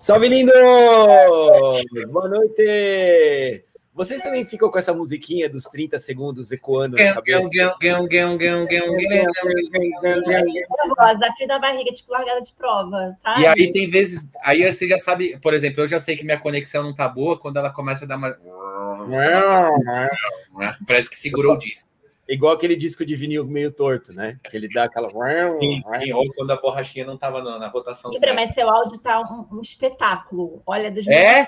Salve lindo! Boa noite! Vocês também ficam com essa musiquinha dos 30 segundos ecoando na cabeça? Da barriga, tipo largada de prova, sabe? E aí tem vezes, aí você já sabe, por exemplo, eu já sei que minha conexão não tá boa quando ela começa a dar uma. Parece que segurou o disco. Igual aquele disco de vinil meio torto, né? Que ele dá aquela. Sim, sim. Ou quando a borrachinha não estava na, na, rotação. Lembra, mas seu áudio tá um, um espetáculo. Olha, dos é?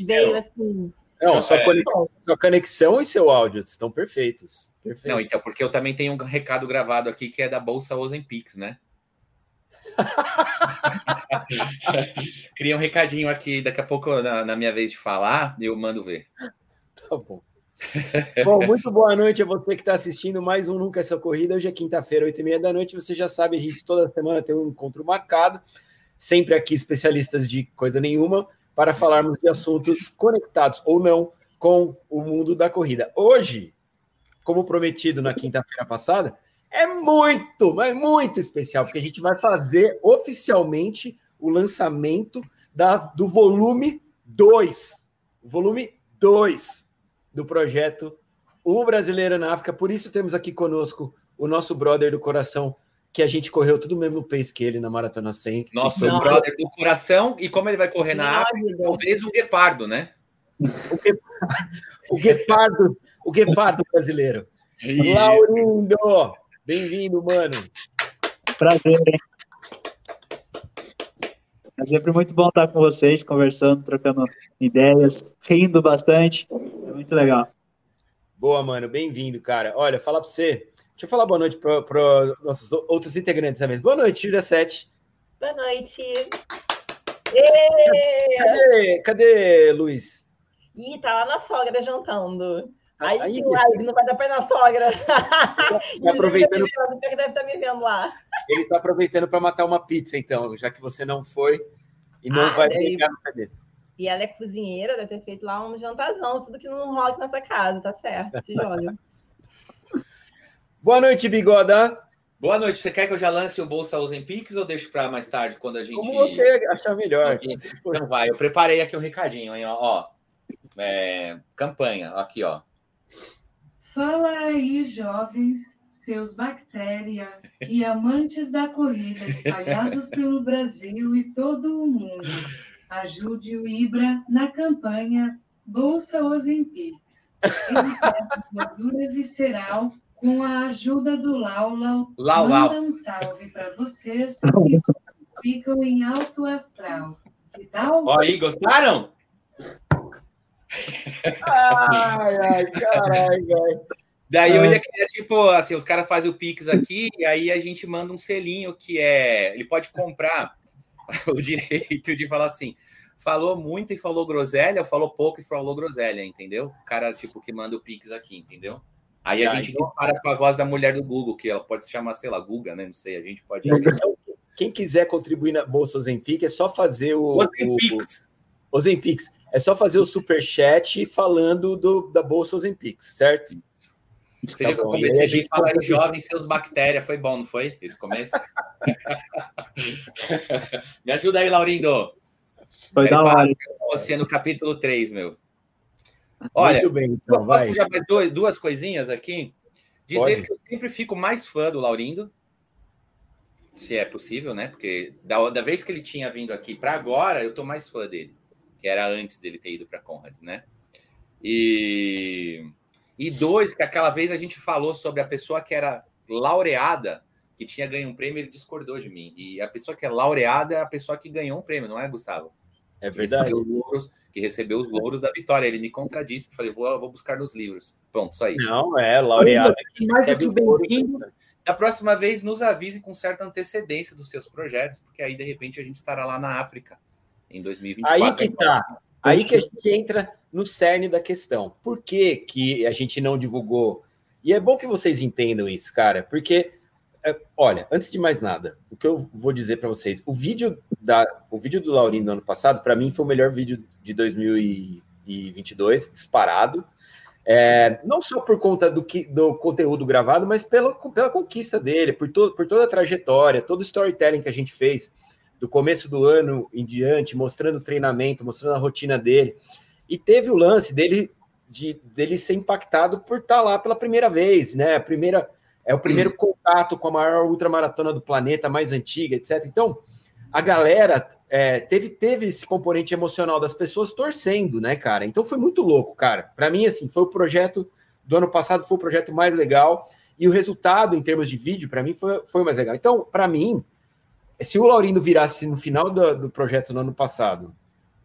veio é. assim. Não, sua, é. conexão, sua conexão e seu áudio estão perfeitos. perfeitos. Não, então, porque eu também tenho um recado gravado aqui que é da Bolsa Ozempix, né? Cria um recadinho aqui, daqui a pouco, na, na minha vez de falar, eu mando ver. Tá bom. Bom, muito boa noite a você que está assistindo mais um Nunca Essa Corrida. Hoje é quinta-feira, oito e meia da noite. Você já sabe, a gente toda semana tem um encontro marcado. Sempre aqui especialistas de coisa nenhuma para falarmos de assuntos conectados ou não com o mundo da corrida. Hoje, como prometido na quinta-feira passada, é muito, mas muito especial, porque a gente vai fazer oficialmente o lançamento da, do volume 2. Volume 2 do projeto Um Brasileiro na África. Por isso temos aqui conosco o nosso brother do coração, que a gente correu tudo mesmo pace que ele na Maratona 100. Nosso brother do coração, e como ele vai correr na África, talvez um guepardo, né? O, guepardo, o guepardo, o guepardo brasileiro. Isso. Laurindo, bem-vindo, mano. Prazer, hein? É sempre muito bom estar com vocês, conversando, trocando ideias, rindo bastante. É muito legal. Boa, mano. Bem-vindo, cara. Olha, falar para você. Deixa eu falar boa noite para nossos outros integrantes da mesa. Boa noite, Júlia Sete. Boa noite. Cadê, cadê Luiz? Ih, tá lá na sogra jantando. Aí, aí live, não vai dar ir na sogra. Tá, tá aproveitando. Ele deve estar tá me vendo lá. Ele está aproveitando para matar uma pizza, então, já que você não foi e não ah, vai daí... pegar no cadê. E ela é cozinheira, deve ter feito lá um jantazão, tudo que não rola aqui nessa casa, tá certo? Se joga. Boa noite, Bigoda. Boa noite. Você quer que eu já lance o Bolsa Ozempix ou deixo para mais tarde, quando a gente. Como você achar melhor. Então vai, eu preparei aqui um recadinho, hein? Ó, é, campanha, aqui, ó. Fala aí, jovens, seus bactéria e amantes da corrida espalhados pelo Brasil e todo o mundo. Ajude o Ibra na campanha Bolsa Ozempics. Evitando gordura visceral com a ajuda do Laulau. Lau, Lau. Manda um salve para vocês que ficam em alto astral. Que tal? Ó, aí, gostaram? Ai, ai, caralho, velho. Daí eu ia querer, tipo, assim, os caras fazem o Pix aqui, e aí a gente manda um selinho que é. Ele pode comprar o direito de falar assim. Falou muito e falou groselha, ou falou pouco e falou groselha, entendeu? O cara, tipo, que manda o Pix aqui, entendeu? Aí a ah, gente então... dispara com a voz da mulher do Google, que ela pode se chamar, sei lá, Guga, né? Não sei, a gente pode. Quem quiser contribuir na Bolsa Ozempic é só fazer o. Ozempix. O, Ozempix. É só fazer o super chat falando do, da Bolsa Ozempix, certo? Você tá viu que eu comecei a gente falar em jovens seus bactérias, foi bom, não foi? Esse começo? Me ajuda aí, Laurindo. Foi da hora. Você no capítulo 3, meu. Olha, Muito bem, então, vai. já duas, duas coisinhas aqui. Dizer Pode. que eu sempre fico mais fã do Laurindo, se é possível, né? Porque da, da vez que ele tinha vindo aqui para agora, eu tô mais fã dele, que era antes dele ter ido para Conrads, né? E e dois, que aquela vez a gente falou sobre a pessoa que era laureada, que tinha ganho um prêmio, ele discordou de mim. E a pessoa que é laureada é a pessoa que ganhou um prêmio, não é, Gustavo? É verdade. Que recebeu, louros, que recebeu os louros da vitória. Ele me contradisse, falei, vou, vou buscar nos livros. Pronto, só isso. Não, é, laureada. Mais do que bem-vindo. Da próxima vez, nos avise com certa antecedência dos seus projetos, porque aí, de repente, a gente estará lá na África em 2024. Aí que tá. Aí que a gente entra no cerne da questão. Por que, que a gente não divulgou? E é bom que vocês entendam isso, cara, porque, é, olha, antes de mais nada, o que eu vou dizer para vocês, o vídeo, da, o vídeo do Laurindo do ano passado, para mim, foi o melhor vídeo de 2022, disparado. É, não só por conta do, que, do conteúdo gravado, mas pela, pela conquista dele, por, to, por toda a trajetória, todo o storytelling que a gente fez do começo do ano em diante, mostrando o treinamento, mostrando a rotina dele. E teve o lance dele de dele ser impactado por estar lá pela primeira vez, né? A primeira é o primeiro contato com a maior ultramaratona do planeta, mais antiga, etc. Então, a galera é, teve, teve esse componente emocional das pessoas torcendo, né, cara? Então foi muito louco, cara. Para mim, assim, foi o projeto do ano passado, foi o projeto mais legal. E o resultado, em termos de vídeo, para mim, foi, foi mais legal. Então, para mim, se o Laurindo virasse no final do, do projeto no ano passado,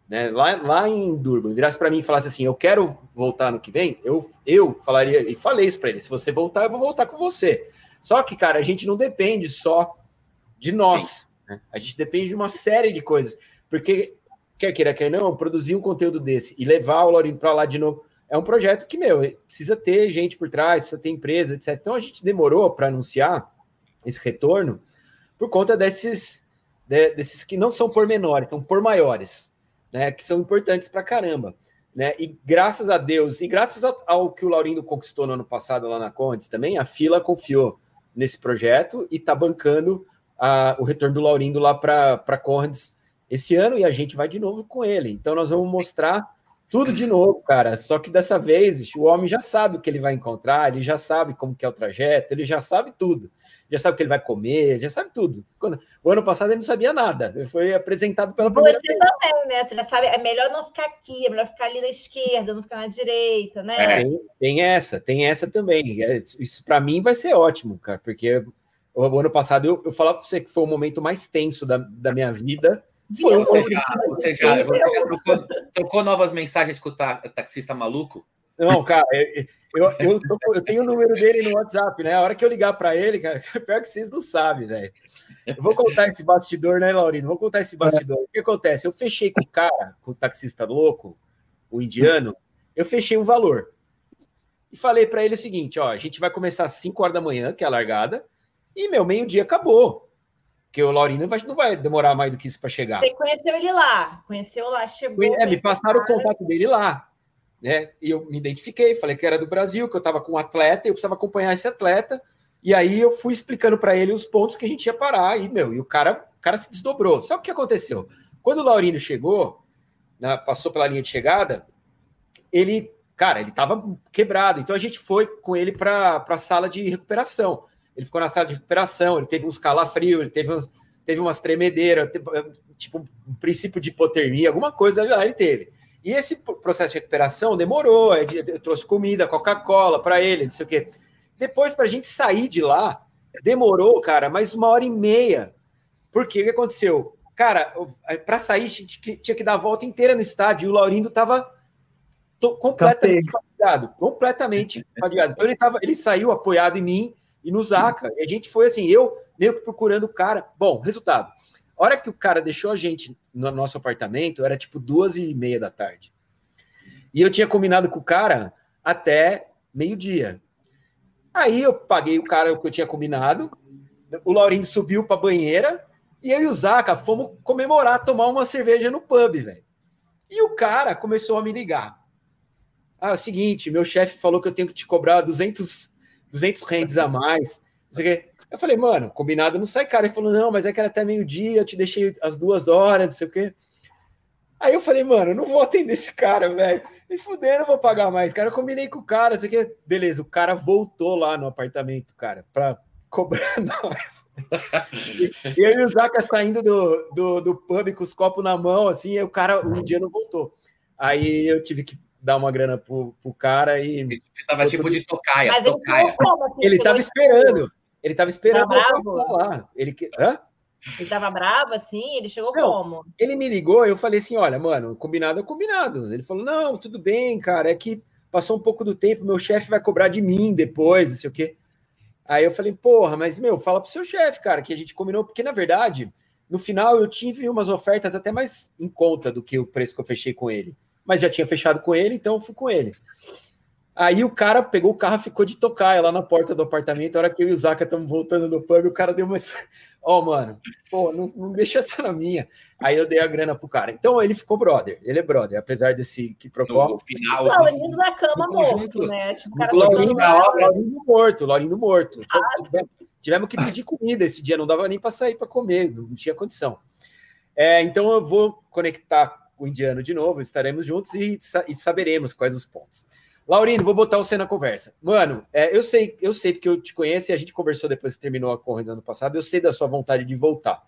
né, lá, lá em Durban, virasse para mim e falasse assim: Eu quero voltar no que vem, eu, eu falaria, e falei isso para ele: se você voltar, eu vou voltar com você. Só que, cara, a gente não depende só de nós. Né? A gente depende de uma série de coisas. Porque, quer queira, quer não, produzir um conteúdo desse e levar o Laurindo para lá de novo é um projeto que, meu, precisa ter gente por trás, precisa ter empresa, etc. Então a gente demorou para anunciar esse retorno por conta desses, de, desses que não são por menores, são por maiores, né? Que são importantes para caramba. Né? E graças a Deus, e graças ao, ao, que o Laurindo conquistou no ano passado lá na Condes também, a fila confiou nesse projeto e está bancando a, o retorno do Laurindo lá para Condes esse ano e a gente vai de novo com ele. Então nós vamos mostrar tudo de novo, cara. Só que dessa vez, bicho, o homem já sabe o que ele vai encontrar, ele já sabe como que é o trajeto, ele já sabe tudo. Já sabe o que ele vai comer, já sabe tudo. Quando, o ano passado ele não sabia nada. Ele foi apresentado pela primeira Você vez. também, né? Você já sabe, é melhor não ficar aqui, é melhor ficar ali na esquerda, não ficar na direita, né? É, tem, essa, tem essa também. É, isso para mim vai ser ótimo, cara, porque o, o ano passado eu, eu falava para você que foi o momento mais tenso da, da minha vida foi, você, já, você, já, você já trocou, trocou, novas mensagens com o taxista maluco? Não, cara, eu, eu, eu, tenho o número dele no WhatsApp, né? A hora que eu ligar para ele, cara, pior que vocês não sabem, velho. Eu vou contar esse bastidor, né, Laurino? Vou contar esse bastidor. O que acontece? Eu fechei com o cara, com o taxista louco, o indiano, eu fechei um valor. E falei para ele o seguinte: ó, a gente vai começar às 5 horas da manhã, que é a largada, e meu meio-dia acabou. Porque o Laurino vai, não vai demorar mais do que isso para chegar. Você conheceu ele lá, conheceu lá, chegou. É, me passaram o contato dele lá. Né? E eu me identifiquei, falei que era do Brasil, que eu estava com um atleta, eu precisava acompanhar esse atleta. E aí eu fui explicando para ele os pontos que a gente ia parar. E, meu, e o cara, o cara se desdobrou. Só que o que aconteceu? Quando o Laurino chegou, né, passou pela linha de chegada, ele, cara, ele estava quebrado. Então a gente foi com ele para a sala de recuperação ele ficou na sala de recuperação, ele teve uns calafrios, ele teve, uns, teve umas tremedeiras, tipo um princípio de hipotermia, alguma coisa lá ele teve. E esse processo de recuperação demorou, eu trouxe comida, Coca-Cola para ele, não sei o quê. Depois, para a gente sair de lá, demorou, cara, mais uma hora e meia. Porque o que aconteceu? Cara, para sair, tinha que dar a volta inteira no estádio, e o Laurindo estava completamente fadigado, completamente fadigado. Então ele, tava, ele saiu apoiado em mim, e no Zaca. E a gente foi assim, eu meio que procurando o cara. Bom, resultado. A hora que o cara deixou a gente no nosso apartamento, era tipo duas e meia da tarde. E eu tinha combinado com o cara até meio-dia. Aí eu paguei o cara que eu tinha combinado. O Laurindo subiu para a banheira e eu e o Zaca fomos comemorar, tomar uma cerveja no pub, velho. E o cara começou a me ligar. Ah, é o seguinte, meu chefe falou que eu tenho que te cobrar 200 200 rendes a mais. Eu falei, mano, combinado não sai cara. Ele falou, não, mas é que era até meio-dia, eu te deixei as duas horas, não sei o quê. Aí eu falei, mano, eu não vou atender esse cara, velho. Me fuder, não vou pagar mais. Cara, eu combinei com o cara, não sei o quê. Beleza, o cara voltou lá no apartamento, cara, pra cobrar nós. e, e aí o Zaca saindo do, do, do pub com os copos na mão, assim, e o cara, um dia não voltou. Aí eu tive que dar uma grana pro, pro cara e. Você tava tipo de tocaia, Mas tocaia. Ele, ele tava esperando. Ele tava esperando tava lá. Ele que. Hã? Ele tava bravo assim? Ele chegou não, como? Ele me ligou, eu falei assim: olha, mano, combinado é combinado. Ele falou: não, tudo bem, cara, é que passou um pouco do tempo, meu chefe vai cobrar de mim depois, não sei o quê. Aí eu falei, porra, mas meu, fala pro seu chefe, cara, que a gente combinou, porque na verdade, no final eu tive umas ofertas até mais em conta do que o preço que eu fechei com ele mas já tinha fechado com ele, então eu fui com ele. Aí o cara pegou o carro ficou de tocar lá na porta do apartamento. A hora que eu e o Zaka estamos voltando do pub, o cara deu uma. Ó, oh, mano, pô, não, não, deixa essa na minha. Aí eu dei a grana pro cara. Então ele ficou brother, ele é brother, apesar desse que propõe. No final. O Laurinho na cama morto, né? Tipo, o cara Laurinho, Laurinho morto, Laurinho morto. Ah, tivemos, tivemos que pedir comida esse dia, não dava nem para sair para comer, não tinha condição. É, então eu vou conectar o indiano de novo, estaremos juntos e, e saberemos quais os pontos. Laurindo, vou botar você na conversa. Mano, é, eu sei, eu sei porque eu te conheço e a gente conversou depois que terminou a corrida ano passado. Eu sei da sua vontade de voltar.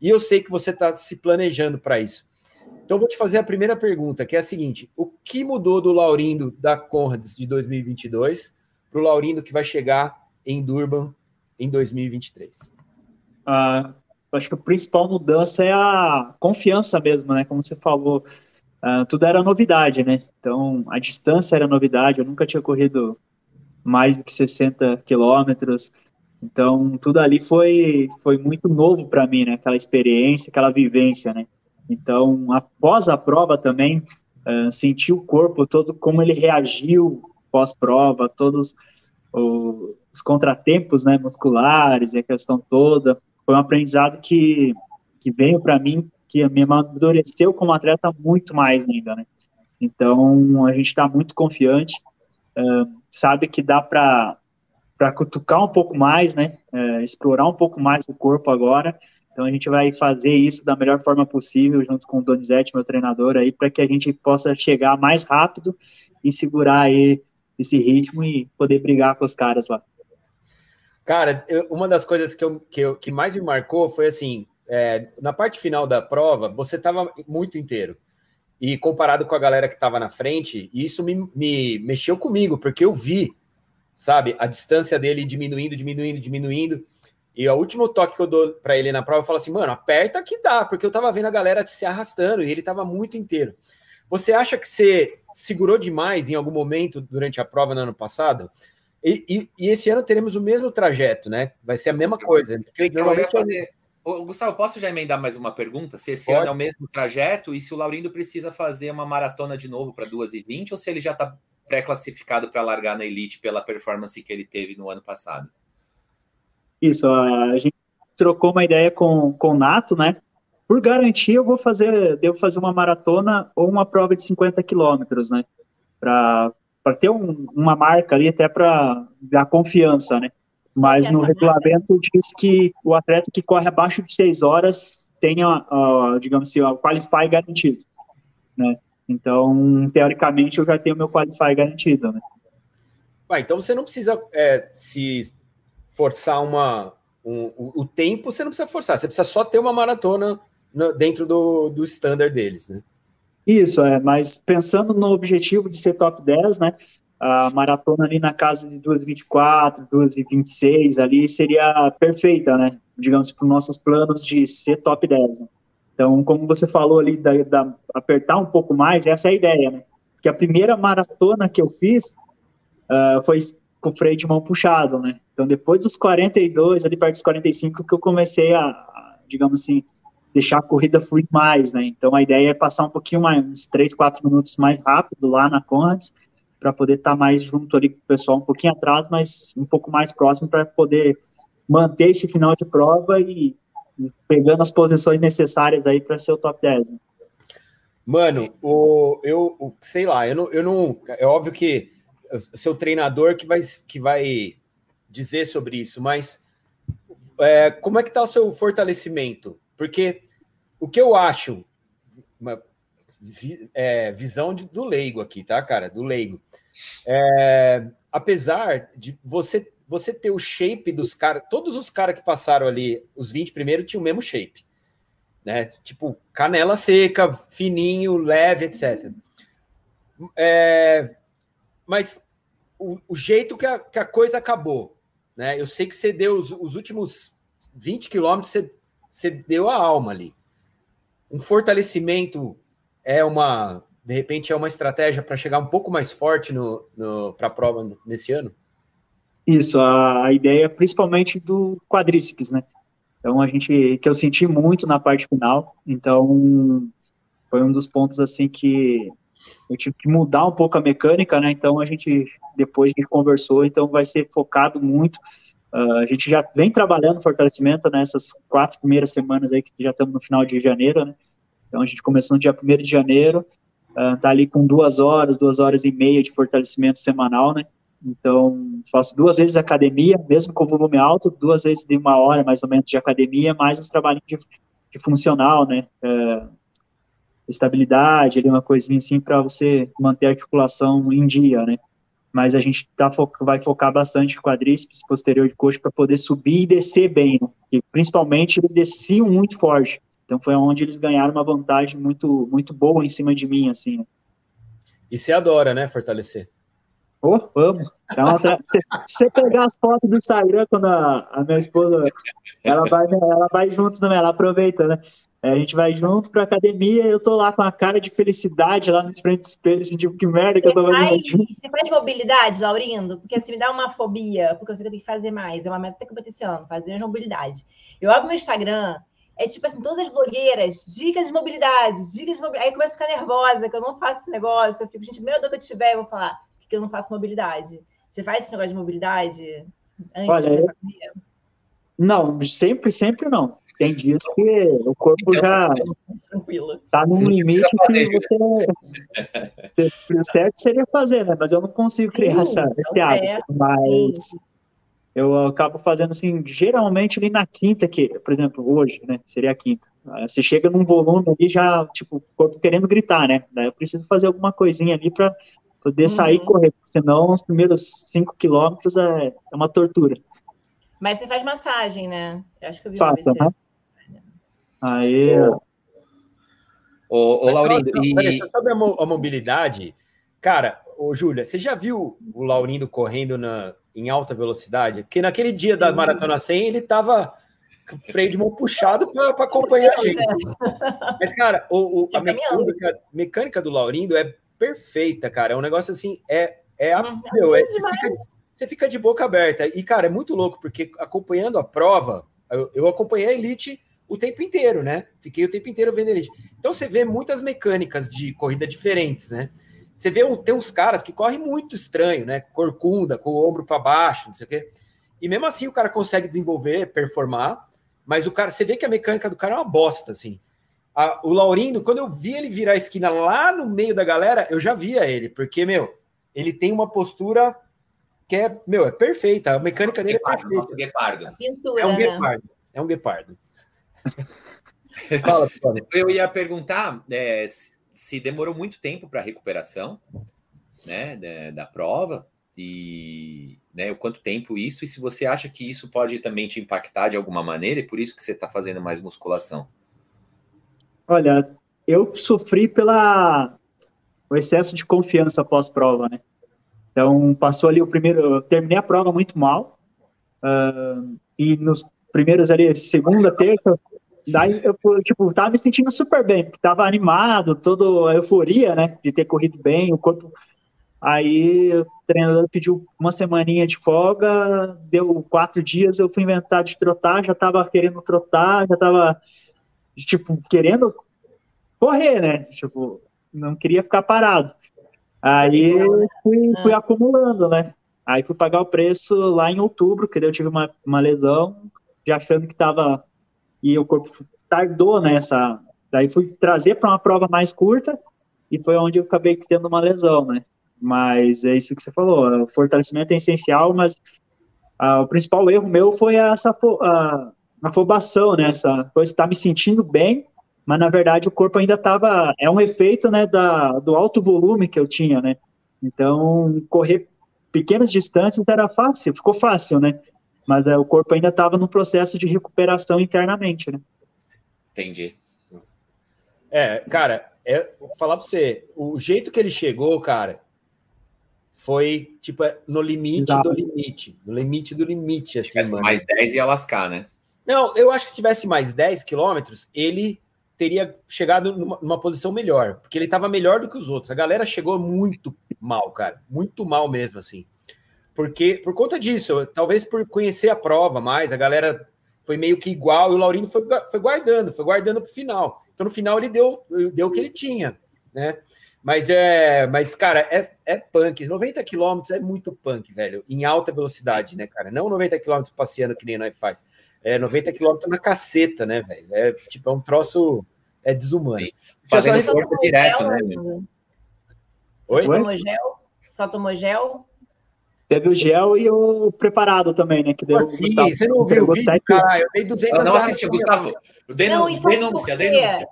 E eu sei que você está se planejando para isso. Então, vou te fazer a primeira pergunta, que é a seguinte: o que mudou do Laurindo da Conrads de 2022 para o Laurindo que vai chegar em Durban em 2023? Ah, acho que a principal mudança é a confiança mesmo, né? Como você falou, uh, tudo era novidade, né? Então, a distância era novidade. Eu nunca tinha corrido mais do que 60 quilômetros. Então, tudo ali foi, foi muito novo para mim, né? Aquela experiência, aquela vivência, né? Então, após a prova também, uh, senti o corpo todo, como ele reagiu pós-prova, todos os, os contratempos né, musculares e a questão toda. Foi um aprendizado que, que veio para mim, que me amadureceu como atleta muito mais ainda, né? Então, a gente está muito confiante, uh, sabe que dá para cutucar um pouco mais, né? É, explorar um pouco mais o corpo agora. Então a gente vai fazer isso da melhor forma possível, junto com o Donizete, meu treinador, aí, para que a gente possa chegar mais rápido e segurar aí esse ritmo e poder brigar com os caras lá. Cara, eu, uma das coisas que, eu, que, eu, que mais me marcou foi assim: é, na parte final da prova, você estava muito inteiro. E comparado com a galera que estava na frente, isso me, me mexeu comigo, porque eu vi sabe? A distância dele diminuindo, diminuindo, diminuindo. E o último toque que eu dou para ele na prova, eu falo assim, mano, aperta que dá, porque eu tava vendo a galera se arrastando e ele tava muito inteiro. Você acha que você segurou demais em algum momento durante a prova no ano passado? E, e, e esse ano teremos o mesmo trajeto, né? Vai ser a mesma coisa. Normalmente fazer... Ô, Gustavo, posso já emendar mais uma pergunta? Se esse Pode. ano é o mesmo trajeto e se o Laurindo precisa fazer uma maratona de novo para 2h20 ou se ele já está pré-classificado para largar na elite pela performance que ele teve no ano passado. Isso, a gente trocou uma ideia com, com o Nato, né? Por garantia, eu vou fazer, devo fazer uma maratona ou uma prova de 50 quilômetros, né? Para ter um, uma marca ali, até para dar confiança, né? Mas no regulamento diz que o atleta que corre abaixo de 6 horas tenha, uh, digamos assim, o qualify garantido, né? Então, teoricamente, eu já tenho meu qualify garantido, né? Ah, então você não precisa é, se forçar uma. Um, o, o, tempo você não precisa forçar, você precisa só ter uma maratona no, dentro do, do standard deles, né? Isso, é, mas pensando no objetivo de ser top 10, né? A maratona ali na casa de 2,24, 2,26 ali seria perfeita, né? Digamos, para os nossos planos de ser top 10, né? Então, como você falou ali, da, da, apertar um pouco mais, essa é a ideia, né? Que a primeira maratona que eu fiz uh, foi com freio de mão puxado, né? Então, depois dos 42, ali perto dos 45, que eu comecei a, a digamos assim, deixar a corrida fluir mais, né? Então, a ideia é passar um pouquinho mais, uns 3, 4 minutos mais rápido lá na Conrads, para poder estar tá mais junto ali com o pessoal, um pouquinho atrás, mas um pouco mais próximo, para poder manter esse final de prova e pegando as posições necessárias aí para ser o top 10. Né? Mano, o, eu o, sei lá, eu não, eu não. É óbvio que seu treinador que vai, que vai dizer sobre isso, mas é, como é que tá o seu fortalecimento? Porque o que eu acho, uma é, visão de, do leigo aqui, tá, cara? Do leigo. É, apesar de você você ter o shape dos caras, todos os caras que passaram ali, os 20 primeiros, tinham o mesmo shape. Né? Tipo, canela seca, fininho, leve, etc. É, mas o, o jeito que a, que a, coisa acabou, né? Eu sei que você deu os, os últimos 20 quilômetros, você, você deu a alma ali. Um fortalecimento é uma, de repente, é uma estratégia para chegar um pouco mais forte no, no para a prova nesse ano? Isso, a, a ideia principalmente do quadríceps, né? Então a gente que eu senti muito na parte final, então foi um dos pontos assim que eu tive que mudar um pouco a mecânica, né? Então a gente depois a gente conversou, então vai ser focado muito. Uh, a gente já vem trabalhando fortalecimento nessas quatro primeiras semanas aí que já estamos no final de janeiro, né? Então a gente começou no dia 1 de janeiro, uh, tá ali com duas horas, duas horas e meia de fortalecimento semanal, né? Então, faço duas vezes academia, mesmo com volume alto, duas vezes de uma hora mais ou menos de academia, mais os trabalhos de, de funcional, né? É, estabilidade, ali uma coisinha assim para você manter a articulação em dia, né? Mas a gente tá fo vai focar bastante quadríceps posterior de coxa para poder subir e descer bem, né? E principalmente eles desciam muito forte. Então foi onde eles ganharam uma vantagem muito muito boa em cima de mim, assim. E você adora, né, fortalecer? Oh, vamos. Se você pegar as fotos do Instagram, quando a, a, minha esposa ela vai, ela vai junto também, ela aproveita, né? É, a gente vai junto pra academia eu tô lá com a cara de felicidade lá nos frente do espelho, assim, tipo, que merda que eu tô fazendo. Você faz mobilidade, Laurindo? Porque assim, me dá uma fobia, porque eu sei que eu tenho que fazer mais. É uma meta que eu esse ano, fazer mobilidade. Eu abro meu Instagram, é tipo assim, todas as blogueiras, dicas de mobilidade, dicas de mobilidade. Aí eu começo a ficar nervosa, que eu não faço esse negócio. Eu fico, gente, primeira dor que eu tiver, eu vou falar que eu não faço mobilidade. Você faz esse negócio de mobilidade antes Olha, de começar a Não, sempre, sempre não. Tem dias que o corpo então, já está num limite que você, você. certo seria fazer, né? Mas eu não consigo criar sim, essa, esse hábito. É, mas sim. eu acabo fazendo assim, geralmente ali na quinta, que, por exemplo, hoje, né? Seria a quinta. Você chega num volume ali já, tipo, o corpo querendo gritar, né? Daí eu preciso fazer alguma coisinha ali para poder uhum. sair e correr, senão os primeiros cinco quilômetros é, é uma tortura. Mas você faz massagem, né? Eu acho que eu vi Faça, né? Aí. Ô, ô Laurindo, e... sobre a, a, mobilidade, cara, ô Júlia, você já viu o Laurindo correndo na, em alta velocidade? Porque naquele dia da Maratona 100 ele tava freio de mão puxado para acompanhar a gente. Mas, cara, o, o a mecânica, mecânica, do Laurindo é perfeita, cara. É um negócio assim, é, é, a, uhum. meu, é você, fica, você, fica, de boca aberta. E, cara, é muito louco, porque acompanhando a prova, eu, eu acompanhei a Elite o tempo inteiro, né? Fiquei o tempo inteiro vendo Elite. Então você vê muitas mecânicas de corrida diferentes, né? Você vê, tem uns caras que correm muito estranho, né? Corcunda, com o ombro para baixo, não sei o quê. E mesmo assim o cara consegue desenvolver, performar, mas o cara, você vê que a mecânica do cara é uma bosta, assim. A, o Laurindo, quando eu vi ele virar a esquina lá no meio da galera, eu já via ele, porque, meu, ele tem uma postura que é, meu, é perfeita. A mecânica dele é perfeita. Guepardo. é um guepardo. É um guepardo. Fala, eu ia perguntar é, se demorou muito tempo para a recuperação né, da, da, prova e né, o quanto tempo isso, e se você acha que isso pode também te impactar de alguma maneira, e por isso que você está fazendo mais musculação. Olha, eu sofri pela o excesso de confiança pós-prova, né? Então, passou ali o primeiro. Eu terminei a prova muito mal. Uh, e nos primeiros ali, segunda, terça, daí eu, tipo, tava me sentindo super bem, porque tava animado, toda a euforia, né? De ter corrido bem, o corpo. Aí o treinador pediu uma semaninha de folga, deu quatro dias, eu fui inventar de trotar, já tava querendo trotar, já tava tipo, querendo correr, né? Tipo, não queria ficar parado. Aí fui, fui acumulando, né? Aí fui pagar o preço lá em outubro, que eu tive uma, uma lesão, já achando que tava. E o corpo tardou nessa. Daí fui trazer para uma prova mais curta, e foi onde eu acabei tendo uma lesão, né? Mas é isso que você falou, o fortalecimento é essencial, mas ah, o principal erro meu foi essa, a, afobação, né? Essa coisa está me sentindo bem, mas na verdade o corpo ainda estava. É um efeito, né, da, do alto volume que eu tinha, né? Então, correr pequenas distâncias era fácil, ficou fácil, né? Mas é, o corpo ainda estava no processo de recuperação internamente, né? Entendi. É, cara, é, vou falar para você, o jeito que ele chegou, cara, foi tipo no limite Exato. do limite, no limite do limite, assim, mano. mais 10 ia lascar, né? Não, eu acho que se tivesse mais 10 quilômetros, ele teria chegado numa, numa, posição melhor, porque ele estava melhor do que os outros. A galera chegou muito mal, cara, muito mal mesmo, assim. Porque, por conta disso, talvez por conhecer a prova mais, a galera foi meio que igual e o Laurindo foi, foi guardando, foi guardando para o final. Então, no final, ele deu, deu o que ele tinha, né? Mas é, mas cara, é, é punk. 90 quilômetros é muito punk, velho, em alta velocidade, né, cara? Não 90 quilômetros passeando que nem nós faz é 90 km na caceta, né, velho? É tipo, é um troço é desumano. Fazendo força direto, né? Oi? Só tomou gel? Só tomou gel? Teve o gel e o preparado também, né? Que deu assim, Gustavo, você não ouviu o vídeo, cara? Eu dei 200 Não assisti, Gustavo. Denun não, denúncia, denúncia.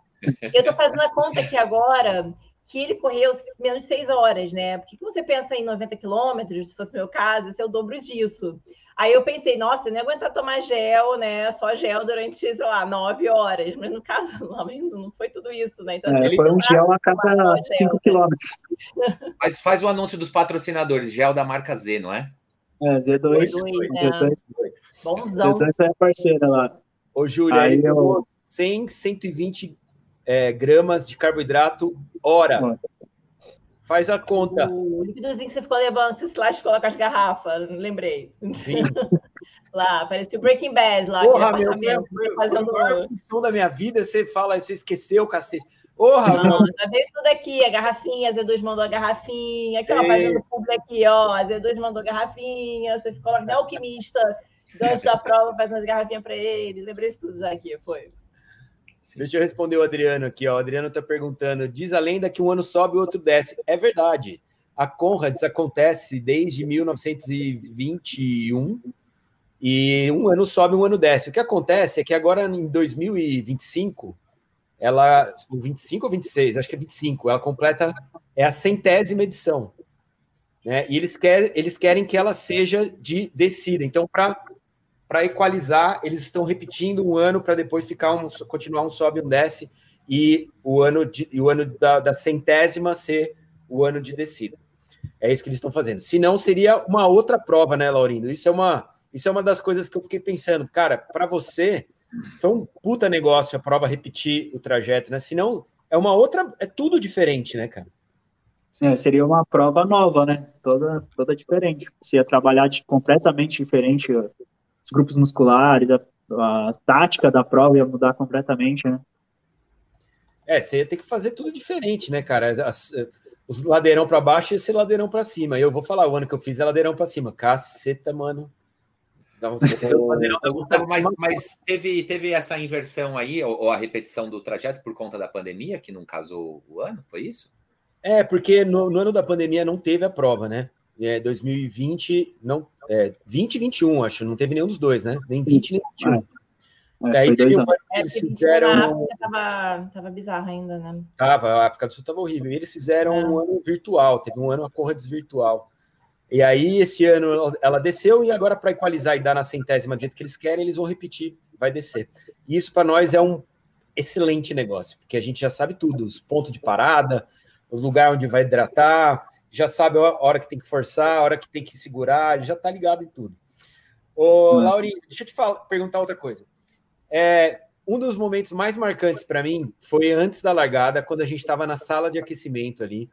Eu tô fazendo a conta aqui agora que ele correu menos de seis horas, né? Porque você pensa em 90 quilômetros, se fosse o meu caso, esse é o dobro disso. Aí eu pensei, nossa, eu não ia aguentar tomar gel, né? Só gel durante, sei lá, nove horas. Mas no caso, não, foi tudo isso, né? Então, é, foi um gel a cada cinco quilômetros. Mas faz o anúncio dos patrocinadores, gel da marca Z, não é? É, Z2. Z2, né? Z2. Bonzão. Z2 é parceira lá. Ô, Júlia, aí eu... 100, 120 é, gramas de carboidrato hora. Faz a conta. O líquidozinho que você ficou levando, você se coloca as garrafas, lembrei. Sim. lá, parecia o Breaking Bad lá. Porra, meu, fazendo... a função da minha vida, você fala, você esqueceu, cacete. Porra, Não, já veio tudo aqui, a garrafinha, a Z2 mandou a garrafinha, aqui, ó, fazendo público aqui, ó, a Z2 mandou a garrafinha, você ficou lá, é alquimista, antes da prova, fazendo as garrafinhas para ele, lembrei de tudo já aqui, foi. Sim. Deixa eu responder o Adriano aqui. Ó. O Adriano está perguntando: diz a lenda que um ano sobe e o outro desce. É verdade. A Conrads acontece desde 1921 e um ano sobe, um ano desce. O que acontece é que agora em 2025, ela, 25 ou 26, acho que é 25, ela completa é a centésima edição, né? E eles querem, eles querem que ela seja de descida. Então, para para equalizar, eles estão repetindo um ano para depois ficar um, continuar um sobe um desce e o ano de, e o ano da, da, centésima ser o ano de descida. É isso que eles estão fazendo. Se não, seria uma outra prova, né, Laurindo? Isso é uma, isso é uma das coisas que eu fiquei pensando. Cara, para você, foi um puta negócio a prova repetir o trajeto, né? Senão, é uma outra. É tudo diferente, né, cara? É, seria uma prova nova, né? Toda, toda diferente. Você ia trabalhar de, completamente diferente os grupos musculares, a, a tática da prova ia mudar completamente, né? É, você ia ter que fazer tudo diferente, né, cara? As, os ladeirão para baixo e esse ladeirão para cima. Eu vou falar, o ano que eu fiz é ladeirão para cima. Caceta, mano. mas, mas teve, teve essa inversão aí, ou, ou, a repetição do trajeto por conta da pandemia, que não casou o ano? Foi isso? É, porque no, no ano da pandemia não teve a prova, né? É, 2020, não, é, 20 e 21, acho, não teve nenhum dos dois, né? Nem 20 nem 21. É, Daí teve uma, é, eles fizeram. A África tava, tava bizarro ainda, né? Tava, a África do Sul tava horrível. E eles fizeram é. um ano virtual, teve um ano a corra desvirtual. E aí, esse ano ela desceu, e agora, para equalizar e dar na centésima do jeito que eles querem, eles vão repetir, vai descer. E isso para nós é um excelente negócio, porque a gente já sabe tudo: os pontos de parada, os lugares onde vai hidratar, já sabe a hora que tem que forçar, a hora que tem que segurar, já tá ligado em tudo. Ô, hum. Laurinho, deixa eu te falar, perguntar outra coisa. É, um dos momentos mais marcantes para mim foi antes da largada, quando a gente estava na sala de aquecimento ali,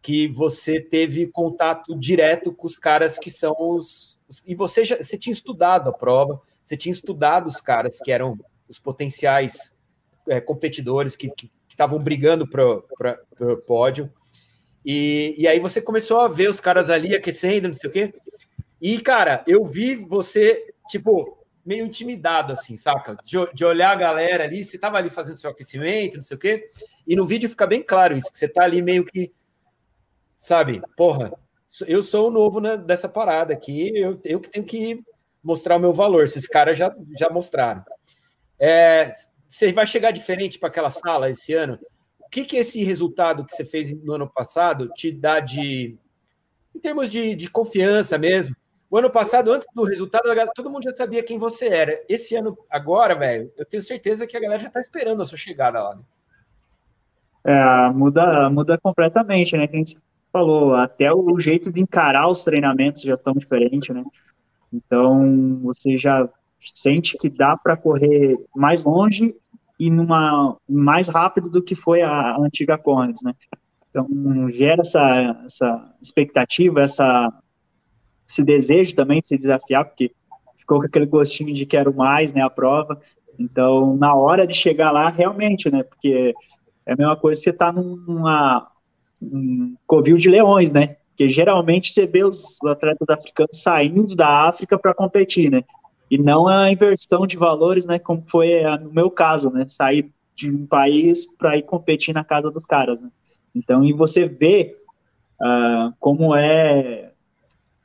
que você teve contato direto com os caras que são os. os e você já você tinha estudado a prova, você tinha estudado os caras que eram os potenciais é, competidores que estavam brigando para o pódio. E, e aí você começou a ver os caras ali aquecendo, não sei o quê. E, cara, eu vi você, tipo, meio intimidado, assim, saca? De, de, olhar a galera ali, você tava ali fazendo seu aquecimento, não sei o quê. E no vídeo fica bem claro isso, que você tá ali meio que, sabe, porra, eu sou o novo né, dessa parada aqui, eu, eu que tenho que mostrar o meu valor. Esses caras já, já mostraram. É, você vai chegar diferente para aquela sala esse ano? O que, que esse resultado que você fez no ano passado te dá de. em termos de, de confiança mesmo? O ano passado, antes do resultado, todo mundo já sabia quem você era. Esse ano, agora, velho, eu tenho certeza que a galera já está esperando a sua chegada lá. Né? É, muda, muda completamente, né? Quem falou, até o jeito de encarar os treinamentos já estão diferentes, né? Então, você já sente que dá para correr mais longe e numa mais rápido do que foi a, antiga Conrads, né? Então gera essa, essa expectativa, essa esse desejo também de se desafiar, porque ficou com aquele gostinho de quero mais, né, a prova. Então, na hora de chegar lá, realmente, né, porque é a mesma coisa você tá numa um covil de leões, né? Porque geralmente você vê os atletas africanos saindo da África para competir, né? E não a inversão de valores, né, como foi no meu caso, né, sair de um país para ir competir na casa dos caras, né. Então, e você vê uh, como é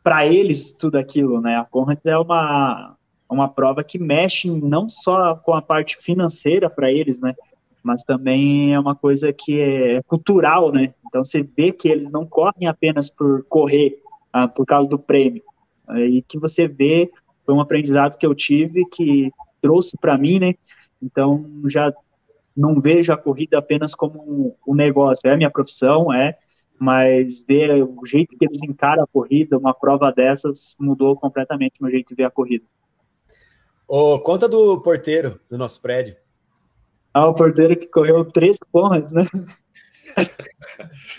para eles tudo aquilo, né? A Conrad é uma, uma prova que mexe não só com a parte financeira para eles, né? Mas também é uma coisa que é cultural, né? Então você vê que eles não correm apenas por correr, ah, por causa do prêmio. E que você vê, foi um aprendizado que eu tive que trouxe para mim, né? Então já não vejo a corrida apenas como um negócio, é minha profissão, é, mas ver o jeito que eles encaram a corrida, uma prova dessas mudou completamente o meu jeito de ver a corrida. Oh, conta do porteiro do nosso prédio. Ah, o porteiro que correu três porras, né?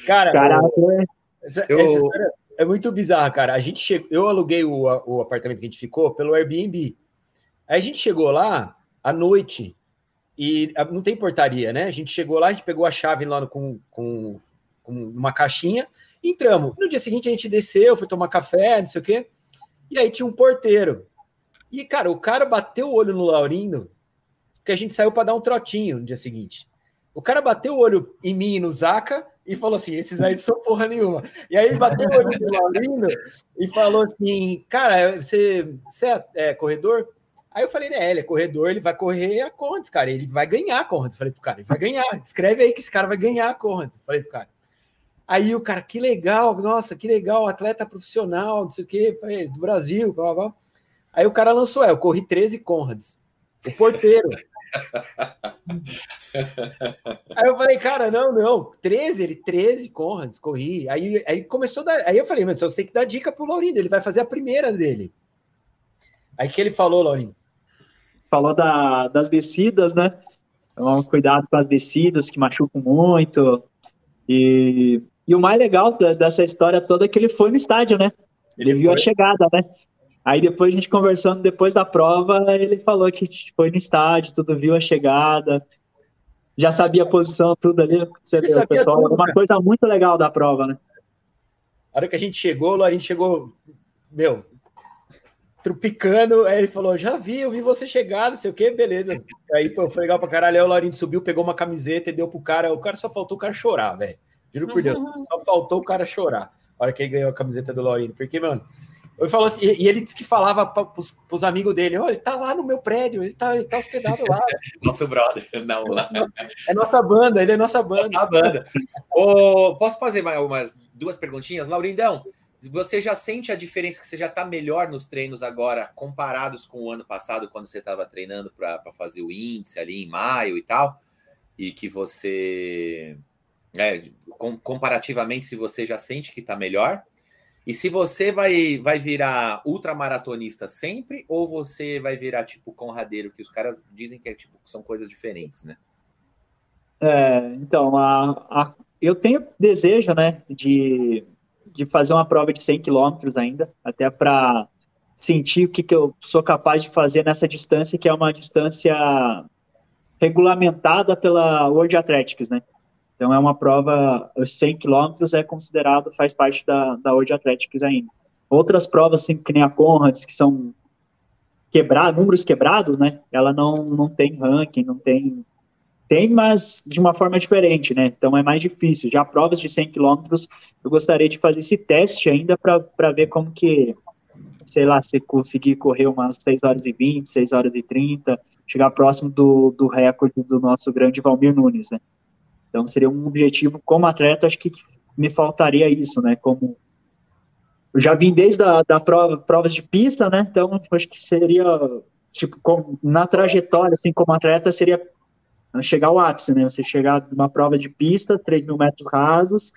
Cara, Caraca, é. essa, eu... essa é muito bizarra, cara. A gente chegou, eu aluguei o, o apartamento que a gente ficou pelo Airbnb. Aí a gente chegou lá à noite e não tem portaria, né? A gente chegou lá, a gente pegou a chave lá no, com, com, com uma caixinha, entramos. No dia seguinte a gente desceu, foi tomar café, não sei o quê. E aí tinha um porteiro. E, cara, o cara bateu o olho no Laurindo, que a gente saiu para dar um trotinho no dia seguinte. O cara bateu o olho em mim e no Zaca e falou assim: esses aí são porra nenhuma. E aí bateu o olho no Laurindo e falou assim: cara, você, você é, é corredor? Aí eu falei, né, ele é corredor, ele vai correr a Conrads, cara, ele vai ganhar a Conrads. Falei pro cara, ele vai ganhar, escreve aí que esse cara vai ganhar a Conrads. Falei pro cara. Aí o cara, que legal, nossa, que legal, atleta profissional, não sei o quê, falei, do Brasil, blá, blá. Aí o cara lançou, é, eu corri 13 Conrads. O porteiro. Aí eu falei, cara, não, não, 13, ele 13 Conrads, corri. Aí, aí começou a dar, aí eu falei, mas você tem que dar dica pro Laurindo, ele vai fazer a primeira dele. Aí que ele falou, Laurinho? falou da, das descidas, né? Então, cuidado com as descidas que machucam muito. E, e o mais legal da, dessa história toda é que ele foi no estádio, né? Ele viu a chegada, né? Aí depois a gente conversando depois da prova, ele falou que foi no estádio, tudo viu a chegada, já sabia a posição, tudo ali. Você vê, o pessoal, tudo, uma coisa muito legal da prova, né? A hora que a gente chegou, o Laurinho chegou, meu, trupicando. Aí ele falou: Já vi, eu vi você chegar, não sei o que, beleza. Aí pô, foi legal pra caralho. Aí o Laurindo subiu, pegou uma camiseta e deu pro cara. O cara só faltou o cara chorar, velho. Juro por Deus, uhum. só faltou o cara chorar. A hora que ele ganhou a camiseta do Laurindo. Porque, mano, ele falou assim, e ele disse que falava para os amigos dele: Olha, ele tá lá no meu prédio, ele tá, ele tá hospedado lá. Nosso brother, não. É nossa banda, ele é nossa banda. Nossa banda. oh, posso fazer mais umas duas perguntinhas? Laurindão, você já sente a diferença que você já está melhor nos treinos agora, comparados com o ano passado, quando você estava treinando para fazer o índice ali em maio e tal? E que você, né, comparativamente, se você já sente que está melhor? E se você vai, vai virar ultramaratonista sempre, ou você vai virar tipo conradeiro, que os caras dizem que é, tipo, são coisas diferentes, né? É, então, a, a, eu tenho desejo, né, de de fazer uma prova de 100 quilômetros ainda, até para sentir o que, que eu sou capaz de fazer nessa distância, que é uma distância regulamentada pela World Athletics, né? Então é uma prova, os 100 quilômetros é considerado, faz parte da, da World Athletics ainda. Outras provas, assim, que nem a Conrads, que são quebrar, números quebrados, né? Ela não, não tem ranking, não tem tem, mas de uma forma diferente, né? Então é mais difícil. Já provas de 100 quilômetros, eu gostaria de fazer esse teste ainda para ver como que, sei lá, se conseguir correr umas 6 horas e 20, 6 horas e 30, chegar próximo do, do recorde do nosso grande Valmir Nunes, né? Então seria um objetivo como atleta, acho que me faltaria isso, né? Como eu já vim desde a da prova, provas de pista, né? Então acho que seria tipo na trajetória assim como atleta seria chegar ao ápice, né? Você chegar numa prova de pista, 3 mil metros rasos,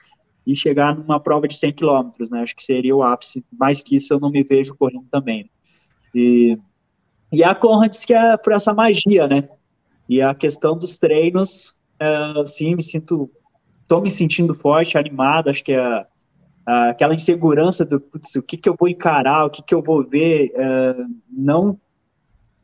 e chegar numa prova de 100 quilômetros, né? Acho que seria o ápice. Mais que isso, eu não me vejo correndo também. E, e a Conrads que é por essa magia, né? E a questão dos treinos, é, sim, me sinto, tô me sentindo forte, animado, acho que é aquela insegurança do putz, o que que eu vou encarar, o que que eu vou ver, é, não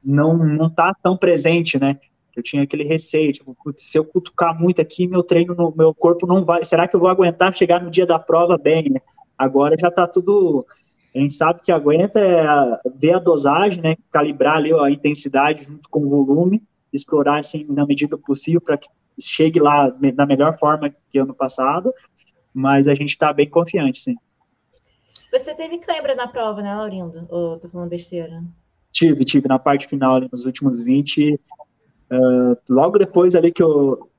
não não tá tão presente, né? Eu tinha aquele receio, tipo, putz, se eu cutucar muito aqui, meu treino, no, meu corpo não vai. Será que eu vou aguentar chegar no dia da prova bem? Né? Agora já tá tudo. A gente sabe que aguenta é ver a dosagem, né? Calibrar ali a intensidade junto com o volume, explorar assim na medida possível para que chegue lá da melhor forma que ano passado. Mas a gente está bem confiante, sim. Você teve cãibra na prova, né, Laurindo? Ou tô falando besteira? Tive, tive na parte final, ali, nos últimos 20. Uh, logo depois ali que, eu,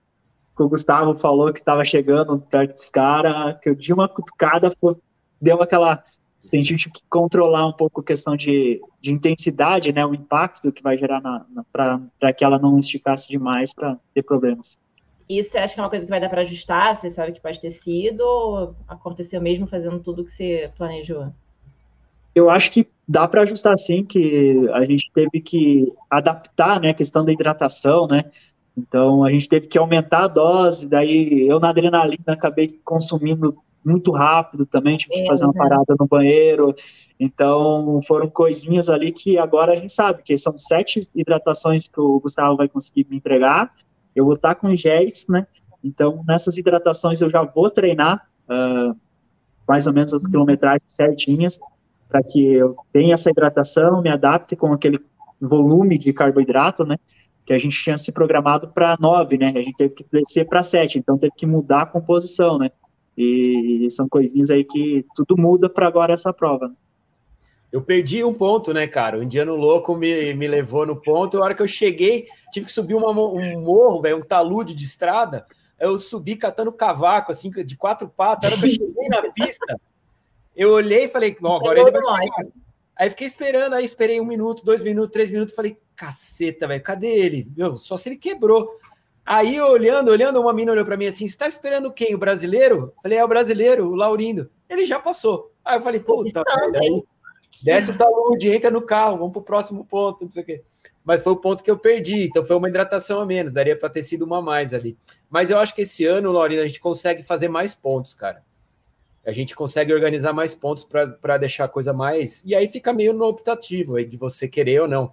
que o Gustavo falou que estava chegando perto dos caras, que eu dei uma cutucada, foi, deu aquela. Senti que controlar um pouco a questão de, de intensidade, né, o impacto que vai gerar na, na para que ela não esticasse demais para ter problemas. Isso você acha que é uma coisa que vai dar para ajustar? Você sabe que pode ter sido ou aconteceu mesmo fazendo tudo que você planejou? Eu acho que dá para ajustar sim, que a gente teve que adaptar, né, a questão da hidratação, né? Então a gente teve que aumentar a dose, daí eu na adrenalina acabei consumindo muito rápido também, tive que fazer uma parada no banheiro. Então foram coisinhas ali que agora a gente sabe que são sete hidratações que o Gustavo vai conseguir me entregar eu vou estar com géis, né? Então, nessas hidratações eu já vou treinar uh, mais ou menos as quilometragens certinhas, para que eu tenha essa hidratação, me adapte com aquele volume de carboidrato, né? Que a gente tinha se programado para 9, né? A gente teve que descer para 7, então teve que mudar a composição, né? E são coisinhas aí que tudo muda para agora essa prova. Né? Eu perdi um ponto, né, cara? O indiano louco me, me levou no ponto. A hora que eu cheguei, tive que subir uma, um morro, velho, um talude de estrada. Eu subi catando cavaco, assim, de quatro patas. A hora que eu cheguei na pista, eu olhei e falei, bom, agora ele vai chegar. Aí fiquei esperando, aí esperei um minuto, dois minutos, três minutos, falei, caceta, velho, cadê ele? Meu, só se ele quebrou. Aí, olhando, olhando, uma mina olhou para mim assim: você tá esperando quem? O brasileiro? Falei, é o brasileiro, o Laurindo. Ele já passou. Aí eu falei, puta, velho. Desce o talude, entra no carro, vamos para o próximo ponto, não sei o quê. Mas foi o ponto que eu perdi, então foi uma hidratação a menos, daria para ter sido uma a mais ali. Mas eu acho que esse ano, Laurina, a gente consegue fazer mais pontos, cara. A gente consegue organizar mais pontos para deixar a coisa mais. E aí fica meio no optativo aí, de você querer ou não.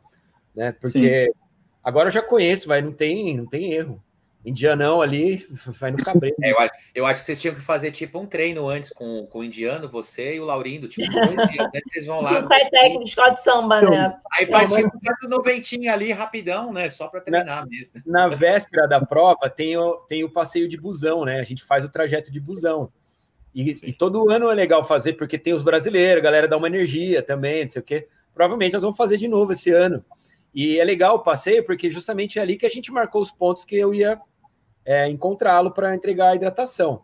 Né? Porque Sim. Agora eu já conheço, vai, não tem, não tem erro. Indianão ali, vai no cabreiro. É, eu, acho, eu, acho que vocês tinham que fazer tipo um treino antes com, com o indiano, você e o Laurindo, tipo, dois dias, né? Vocês vão lá. Sai técnico de escola de samba, né? Aí faz tipo um noventinho ali, rapidão, né? Só para treinar na, mesmo. Na véspera da prova tem o, tem o passeio de busão, né? A gente faz o trajeto de busão. E, e, todo ano é legal fazer, porque tem os brasileiros, a galera dá uma energia também, não sei o quê. Provavelmente nós vamos fazer de novo esse ano. E é legal o passeio, porque justamente é ali que a gente marcou os pontos que eu ia é, encontrá-lo para entregar a hidratação.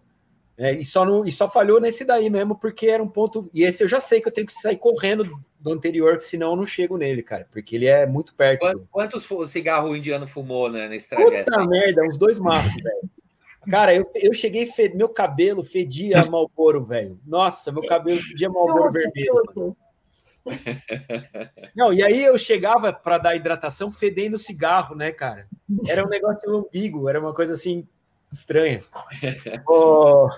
É, e, só não, e só falhou nesse daí mesmo, porque era um ponto. E esse eu já sei que eu tenho que sair correndo do anterior, senão eu não chego nele, cara, porque ele é muito perto. Quantos, quantos cigarros o indiano fumou né, nesse trajeto? Puta merda, uns dois maços, velho. Cara, eu, eu cheguei, fed... meu cabelo fedia Malboro, velho. Nossa, meu cabelo fedia Malboro vermelho. Não, e aí eu chegava para dar hidratação fedendo cigarro, né, cara? Era um negócio ambíguo, era uma coisa assim estranha. oh,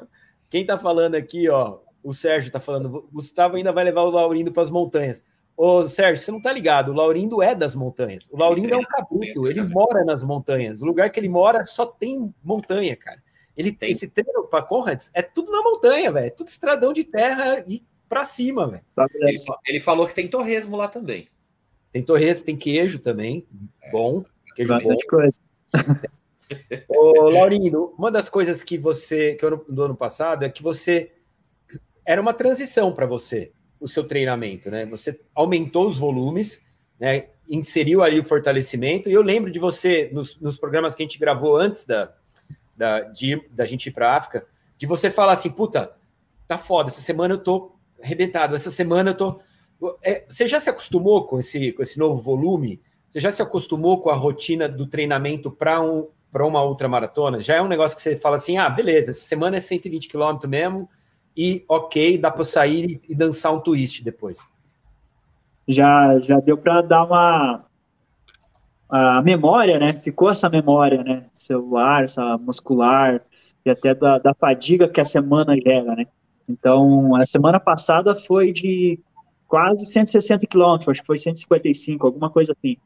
quem tá falando aqui, ó, o Sérgio tá falando, Gustavo ainda vai levar o Laurindo para as montanhas. Ô, Sérgio, você não tá ligado? O Laurindo é das montanhas. O Laurindo é um cabrito, ele mora nas montanhas. O lugar que ele mora só tem montanha, cara. Ele tem esse treino para Conrads, é tudo na montanha, velho. É tudo estradão de terra e para cima, velho. Ele, ele, falou que tem torresmo lá também. Tem torresmo, tem queijo também, é. bom. Queijo Bastante bom. coisa. Ô, Laurindo, uma das coisas que você, que eu do ano passado, é que você era uma transição para você, o seu treinamento, né? Você aumentou os volumes, né? Inseriu ali o fortalecimento, e eu lembro de você, nos, nos programas que a gente gravou antes da, da, de, da gente ir para a África, de você falar assim, puta, tá foda, essa semana eu tô arrebentado. Essa semana eu tô. É, você já se acostumou com esse, com esse novo volume? Você já se acostumou com a rotina do treinamento para um, uma outra maratona? Já é um negócio que você fala assim: ah, beleza, essa semana é 120 km mesmo, e ok, dá para sair e dançar um twist depois. Já, já deu para dar uma. A memória, né? Ficou essa memória, né? Celular, essa muscular, e até da, da fadiga que a semana gera, né? Então, a semana passada foi de quase 160 quilômetros, acho que foi 155, alguma coisa assim.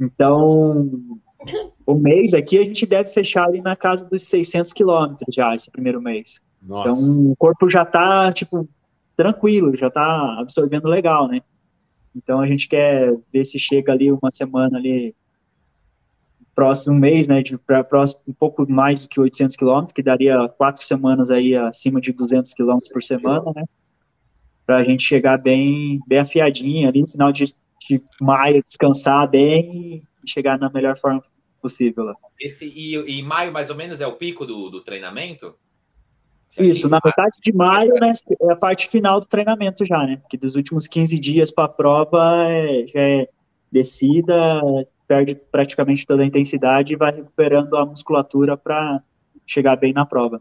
Então, o mês aqui a gente deve fechar ali na casa dos 600 quilômetros já, esse primeiro mês. Nossa. Então, o corpo já tá, tipo, tranquilo, já tá absorvendo legal, né? Então, a gente quer ver se chega ali uma semana ali próximo mês, né, de pra, próximo, um pouco mais do que 800 quilômetros, que daria quatro semanas aí acima de 200 quilômetros por semana, né, para a gente chegar bem, bem afiadinho ali no final de, de maio, descansar bem e chegar na melhor forma possível. Lá. Esse, e, e maio, mais ou menos, é o pico do, do treinamento? Isso, na metade de maio, né, é a parte final do treinamento já, né? Que dos últimos 15 dias para a prova é, já é descida, perde praticamente toda a intensidade e vai recuperando a musculatura para chegar bem na prova.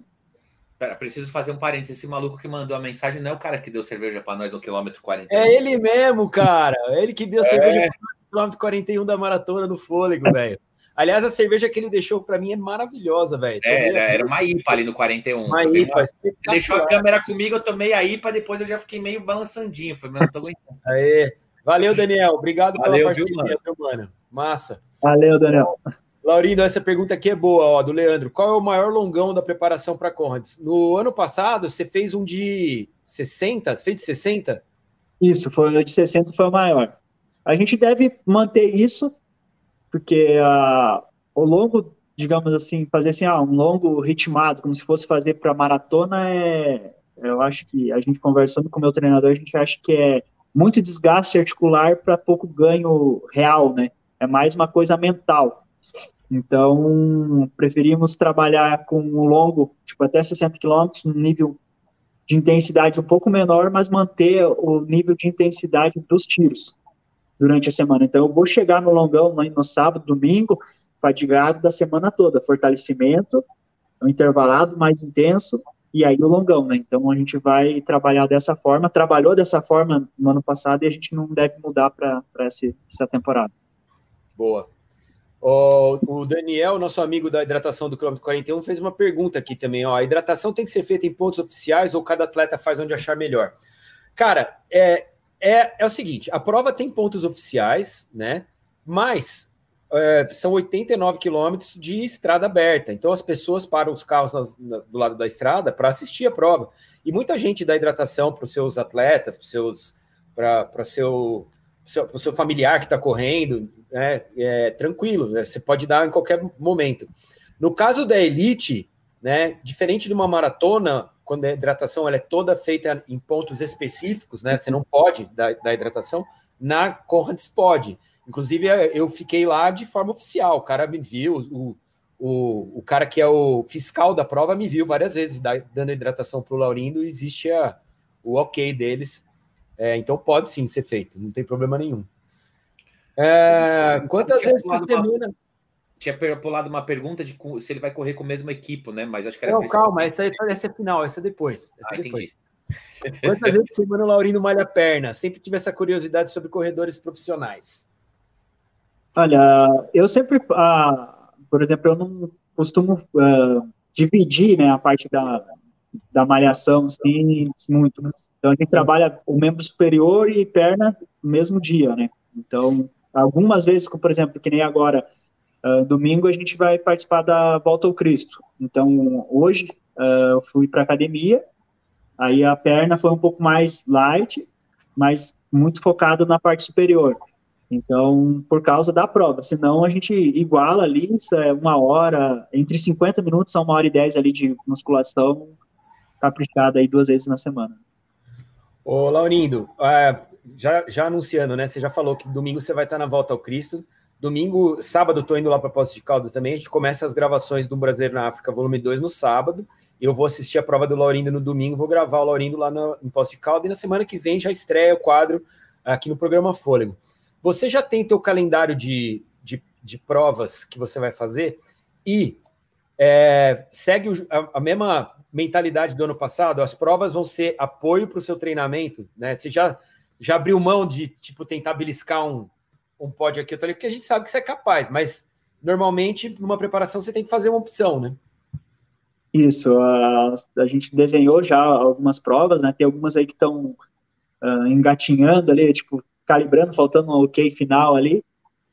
Pera, preciso fazer um parênteses. Esse maluco que mandou a mensagem não é o cara que deu cerveja para nós no quilômetro 41. É ele mesmo, cara. É ele que deu é. cerveja no quilômetro 41 da maratona do fôlego, velho. Aliás, a cerveja que ele deixou para mim é maravilhosa, velho. É, era, era uma IPA ali no 41. Uma IPA. Você deixou a câmera comigo, eu tomei a IPA, depois eu já fiquei meio balançandinho. Foi, não tô aguentando. Aê. Valeu, Daniel. Obrigado Valeu, pela parceria, viu, mano? Massa. Valeu, Daniel. Laurindo, essa pergunta aqui é boa, ó, do Leandro. Qual é o maior longão da preparação para Conrads? No ano passado, você fez um de 60? Você fez de 60? Isso, foi o de 60 foi o maior. A gente deve manter isso porque uh, o longo, digamos assim, fazer assim, ah, um longo ritmado, como se fosse fazer para maratona, é, eu acho que a gente conversando com o meu treinador, a gente acha que é muito desgaste articular para pouco ganho real, né? É mais uma coisa mental. Então, preferimos trabalhar com um longo, tipo até 60 quilômetros, um nível de intensidade um pouco menor, mas manter o nível de intensidade dos tiros durante a semana. Então, eu vou chegar no longão no sábado, domingo, fatigado da semana toda, fortalecimento, um intervalado mais intenso, e aí o longão, né? Então, a gente vai trabalhar dessa forma, trabalhou dessa forma no ano passado e a gente não deve mudar para essa temporada. Boa. O, Daniel, nosso amigo da hidratação do quilômetro 41, fez uma pergunta aqui também. Ó, a hidratação tem que ser feita em pontos oficiais ou cada atleta faz onde achar melhor? Cara, é, é, é o seguinte: a prova tem pontos oficiais, né? Mas é, são 89 quilômetros de estrada aberta. Então as pessoas param os carros nas, na, do lado da estrada para assistir a prova. E muita gente dá hidratação para os seus atletas, para seus para seu, seu, seu familiar que está correndo, né? É, tranquilo, né? você pode dar em qualquer momento. No caso da elite, né, diferente de uma maratona, quando a hidratação ela é toda feita em pontos específicos, né? Você não pode dar, dar hidratação. Na Conrads pode. Inclusive, eu fiquei lá de forma oficial. O cara me viu, o, o, o cara que é o fiscal da prova me viu várias vezes dando hidratação para o Laurindo. Existe a, o ok deles. É, então pode sim ser feito, não tem problema nenhum. É, quantas vezes por semana? tinha pulado uma pergunta de se ele vai correr com o mesmo equipo, né? Mas acho que era. Não, calma, essa, aí, essa é final, essa é depois. Essa ah, é depois. Quantas vezes o Mano Laurino malha perna? Sempre tive essa curiosidade sobre corredores profissionais. Olha, eu sempre, ah, por exemplo, eu não costumo ah, dividir né, a parte da, da malhação assim, muito. Né? Então a gente trabalha o membro superior e perna no mesmo dia, né? Então, algumas vezes, por exemplo, que nem agora, Uh, domingo a gente vai participar da Volta ao Cristo. Então, hoje uh, eu fui para academia, aí a perna foi um pouco mais light, mas muito focado na parte superior. Então, por causa da prova, senão a gente iguala ali, é uma hora, entre 50 minutos a uma hora e 10 ali de musculação caprichada aí duas vezes na semana. Ô, Laurindo, uh, já, já anunciando, né? Você já falou que domingo você vai estar na Volta ao Cristo. Domingo, sábado, estou indo lá para Poços de Caldas também. A gente começa as gravações do Brasileiro na África, volume 2, no sábado. Eu vou assistir a prova do Laurindo no domingo, vou gravar o Laurindo lá no, em Poços de Caldas. E na semana que vem já estreia o quadro aqui no programa Fôlego. Você já tem teu calendário de, de, de provas que você vai fazer e é, segue a, a, mesma mentalidade do ano passado? As provas vão ser apoio para o seu treinamento, né? Você já, já abriu mão de, tipo, tentar beliscar um um pódio aqui, eu ali, porque a gente sabe que você é capaz, mas normalmente numa preparação você tem que fazer uma opção, né? Isso, a, a gente desenhou já algumas provas, né? Tem algumas aí que estão uh, ah, engatinhando ali, tipo, calibrando, faltando um ok final ali,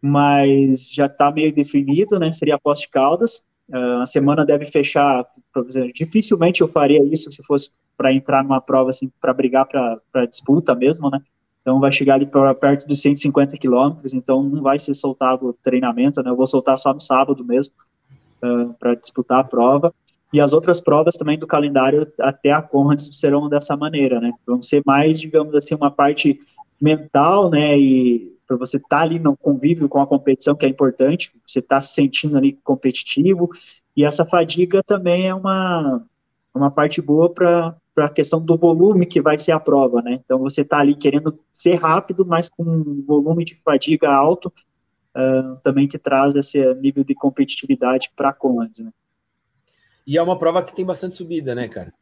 mas já está meio definido, né? Seria a de Caldas. Uh, a semana deve fechar, exemplo, dificilmente eu faria isso se fosse para entrar numa prova assim, para brigar para disputa mesmo, né? Então vai chegar ali para perto dos 150 quilômetros, então não vai ser soltado treinamento, né? Eu vou soltar só no sábado mesmo uh, para disputar a prova. E as outras provas também do calendário até a Conrads serão dessa maneira, né? Vão ser mais, digamos assim, uma parte mental, né? E para você estar tá ali no convívio com a competição, que é importante, você está se sentindo ali competitivo. E essa fadiga também é uma, uma parte boa para a questão do volume que vai ser a prova, né? Então você está ali querendo ser rápido, mas com um volume de fadiga alto, uh, também te traz esse nível de competitividade para a né? E é uma prova que tem bastante subida, né, cara?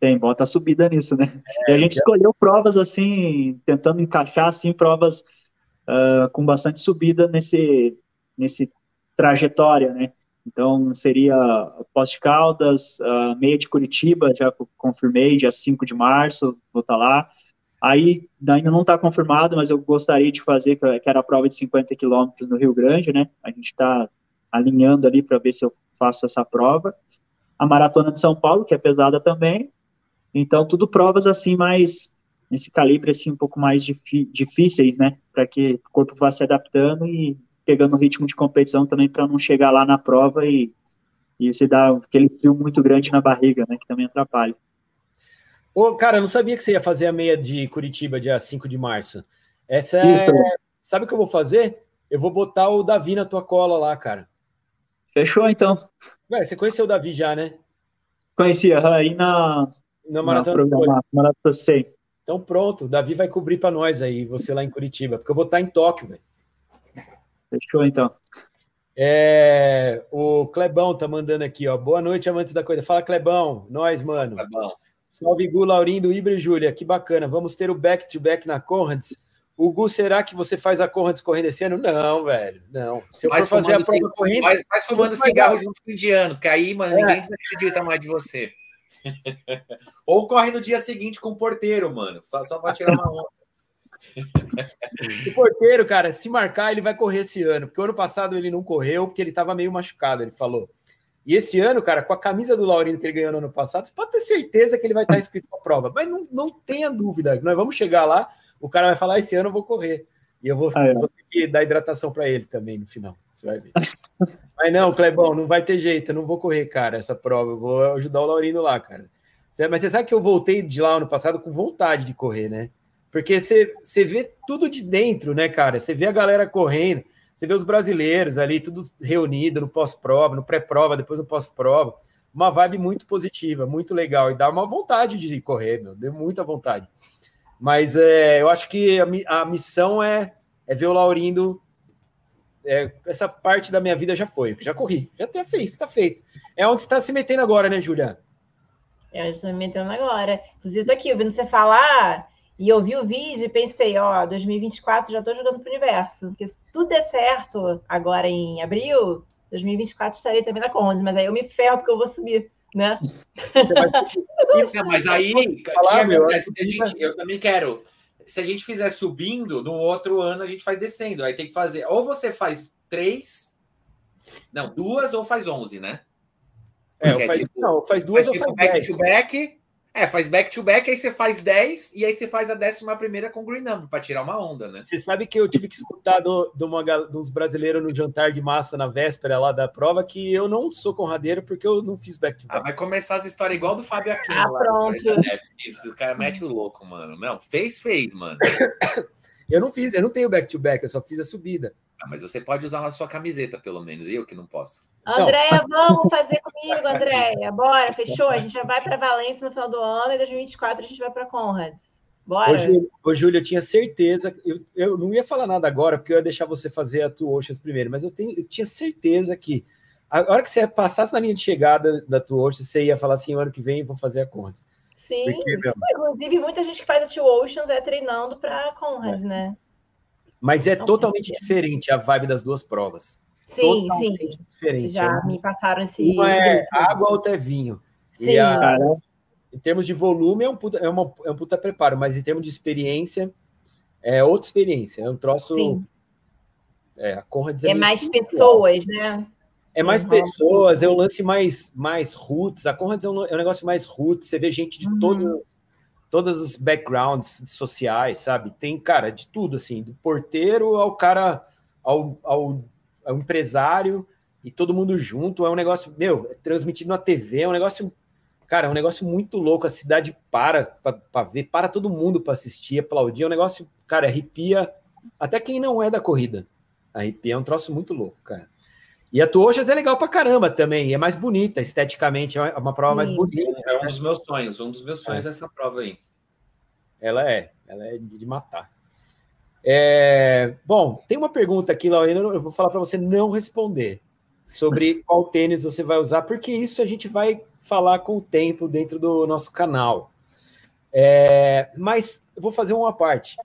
Tem, bota subida nisso, né? É, e a gente é... escolheu provas assim, tentando encaixar assim provas uh, com bastante subida nesse nesse trajetória, né? Então seria Poste Caldas, uh, meia de Curitiba, já confirmei, dia 5 de março, vou estar tá lá. Aí ainda não está confirmado, mas eu gostaria de fazer, que era a prova de 50 quilômetros no Rio Grande, né? A gente está alinhando ali para ver se eu faço essa prova. A Maratona de São Paulo, que é pesada também. Então, tudo provas assim mais nesse calibre assim um pouco mais difíceis, né, para que o corpo vá se adaptando e pegando o ritmo de competição também para não chegar lá na prova e e você dá aquele frio muito grande na barriga, né, que também atrapalha. Ô, cara, eu não sabia que você ia fazer a meia de Curitiba dia 5 de março. Essa é... Isso. Sabe o que eu vou fazer? Eu vou botar o Davi na tua cola lá, cara. Fechou, então. Ué, você conheceu o Davi já, né? Conhecia, aí na... Na Maratona na Maratona, sei. Então pronto, o Davi vai cobrir para nós aí, você lá em Curitiba, porque eu vou estar em Tóquio, velho. Fechou, então. É, o Clebão tá mandando aqui, ó. Boa noite, amantes da coisa. Fala, Clebão. Nós, mano. Clebão. Salve, Gu, Laurindo, Ibra e Júlia. Que bacana. Vamos ter o back-to-back -back na Conrads. O Gu, será que você faz a Conrads correndo esse ano? Não, velho. Não. Se eu for fazer a prova correndo. Mas, mas fumando cigarro junto com o indiano, porque aí, mano, é. ninguém acredita mais de você. Ou corre no dia seguinte com o porteiro, mano. Só para tirar uma onda. o porteiro, cara, se marcar, ele vai correr esse ano. Porque o ano passado ele não correu, porque ele estava meio machucado, ele falou. E esse ano, cara, com a camisa do Laurino que ele ganhou no ano passado, você pode ter certeza que ele vai estar inscrito na prova. Mas não, não tenha dúvida, nós vamos chegar lá, o cara vai falar: esse ano eu vou correr. E eu vou, ah, é. vou ter que dar hidratação para ele também no final. Você vai ver. Mas não, Clebão, não vai ter jeito, eu não vou correr, cara, essa prova. Eu vou ajudar o Laurino lá, cara. Mas você sabe que eu voltei de lá ano passado com vontade de correr, né? Porque você, você vê tudo de dentro, né, cara? Você vê a galera correndo, você vê os brasileiros ali, tudo reunido no pós-prova, no pré-prova, depois no pós-prova. Uma vibe muito positiva, muito legal. E dá uma vontade de correr, meu. Deu muita vontade. Mas é, eu acho que a, a missão é, é ver o Laurindo. É, essa parte da minha vida já foi, já corri, já, já fez, está feito. É onde está se metendo agora, né, Julia? É onde estou me metendo agora. Inclusive, estou aqui ouvindo você falar e eu vi o vídeo e pensei, ó, 2024 já estou jogando para o universo. Porque se tudo der certo agora em abril, 2024 estarei também na Conde, mas aí eu me ferro porque eu vou subir né? Vai... mas aí, falar, meu, gente, eu também quero. Se a gente fizer subindo, no outro ano a gente faz descendo. Aí tem que fazer. Ou você faz três, não, duas ou faz onze, né? É, faz, tipo, não, faz duas faz, ou tipo, faz back dez. to back, é, faz back-to-back, -back, aí você faz 10 e aí você faz a décima primeira com green number para tirar uma onda, né? Você sabe que eu tive que escutar do, do uma, dos brasileiros no jantar de massa na véspera lá da prova que eu não sou conradeiro porque eu não fiz back-to-back. -back. Ah, vai começar as histórias igual do Fábio Aquino. Ah, lá, pronto. o cara mete o louco, mano. Não, fez, fez, mano. eu não fiz, eu não tenho back-to-back, -back, eu só fiz a subida. Ah, mas você pode usar na sua camiseta, pelo menos. Eu que não posso. Andréia, vamos fazer comigo, Andréia. Bora, fechou? A gente já vai para Valência no final do ano e em 2024 a gente vai para Conrads. Bora. Ô, Júlio, eu tinha certeza, eu, eu não ia falar nada agora, porque eu ia deixar você fazer a Two Oceans primeiro, mas eu, tenho, eu tinha certeza que a hora que você passasse na linha de chegada da Two Oceans, você ia falar assim, ano que vem vou fazer a Conrads. Sim, porque, inclusive muita gente que faz a Two Oceans é treinando para Conrads, é. né? Mas é totalmente diferente a vibe das duas provas. Sim, sim. Diferente. Já é. me passaram esse. Uma é água, outra é vinho. Sim. A, em termos de volume, é um, puta, é, uma, é um puta preparo, mas em termos de experiência, é outra experiência. É um troço. Sim. É, a Conrad é, é mais pessoas, né? É mais uhum. pessoas, é um lance mais, mais roots. A Conrad é um, é um negócio mais roots. Você vê gente de uhum. todos, todos os backgrounds sociais, sabe? Tem, cara, de tudo, assim, do porteiro ao cara, ao, ao ao empresário, e todo mundo junto. É um negócio, meu, é transmitido na TV, é um negócio, cara, é um negócio muito louco. A cidade para para ver, para todo mundo para assistir, aplaudir. É um negócio, cara, arrepia até quem não é da corrida. Arrepia, é um troço muito louco, cara. E a Tuojas é legal pra caramba também, é mais bonita esteticamente, é uma prova Sim. mais bonita. É um dos meus sonhos, um dos meus sonhos é. essa prova aí. Ela é, ela é de matar. É, bom, tem uma pergunta aqui, Laurina, eu vou falar para você não responder sobre qual tênis você vai usar, porque isso a gente vai falar com o tempo dentro do nosso canal. É, mas eu vou fazer uma parte.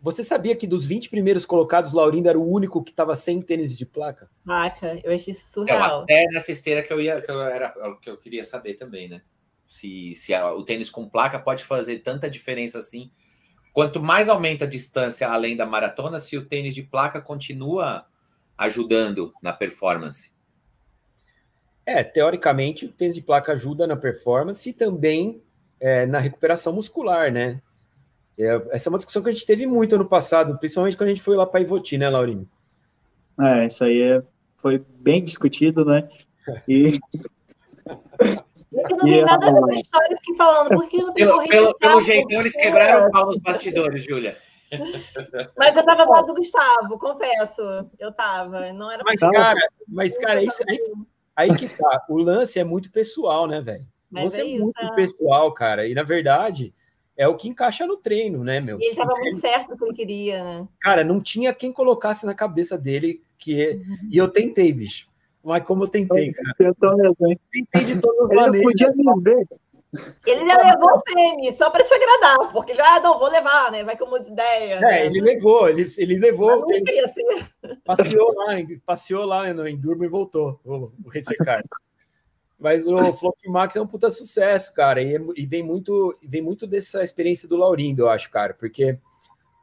Você sabia que dos 20 primeiros colocados, Laurindo era o único que estava sem tênis de placa? Placa, eu achei surreal. É até nessa esteira que eu ia, que eu era, que eu queria saber também, né? Se, se a, o tênis com placa pode fazer tanta diferença assim. Quanto mais aumenta a distância além da maratona, se o tênis de placa continua ajudando na performance. É, teoricamente, o tênis de placa ajuda na performance e também é, na recuperação muscular, né? É, essa é uma discussão que a gente teve muito ano passado, principalmente quando a gente foi lá para Ivoti, né, Laurinho? É, isso aí é, foi bem discutido, né? E. Eu não tem nada a ver com a história, eu fiquei falando, porque não tem Pelo, pelo, pelo jeitão, eles quebraram o pau nos bastidores, Júlia. Mas eu tava do lado do Gustavo, confesso. Eu tava. Não era mas, cara, mas, cara, isso aí, aí que tá. O lance é muito pessoal, né, velho? Você é, é muito é... pessoal, cara. E na verdade, é o que encaixa no treino, né, meu? E ele estava muito certo do que ele queria, né? Cara, não tinha quem colocasse na cabeça dele que. É, uhum. E eu tentei, bicho. Mas como eu tentei, cara. Eu tô mesmo, hein? Tentei de todas as maneiras. podia me ver. Ele já levou o tênis só para te agradar, porque ele, ah, não, vou levar, né? Vai como de ideia. É, né? ele levou, ele, ele levou o tênis. Passeou lá, passeou lá no Endurmo e voltou, o, o Ressecar. Mas o Flock Max é um puta sucesso, cara, e, e, vem muito vem muito dessa experiência do Laurindo, eu acho, cara, porque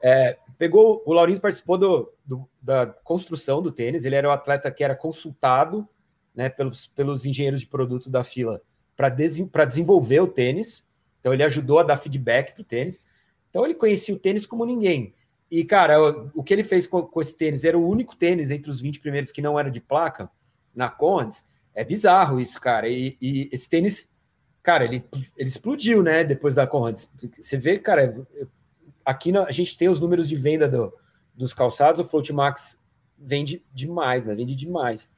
é, pegou o Laurindo participou do, do, da construção do tênis, ele era o atleta que era consultado, né, pelos, pelos engenheiros de produto da fila para des, desenvolver o tênis, então ele ajudou a dar feedback para o tênis, então ele conhecia o tênis como ninguém. E, cara, o, o que ele fez com, com esse tênis era o único tênis entre os 20 primeiros que não era de placa na Condes, é bizarro isso, cara. E, e esse tênis, cara, ele, ele explodiu, né? Depois da Conrads. Você vê, cara, aqui a gente tem os números de venda do, dos calçados, o Float Max vende demais, né? Vende demais.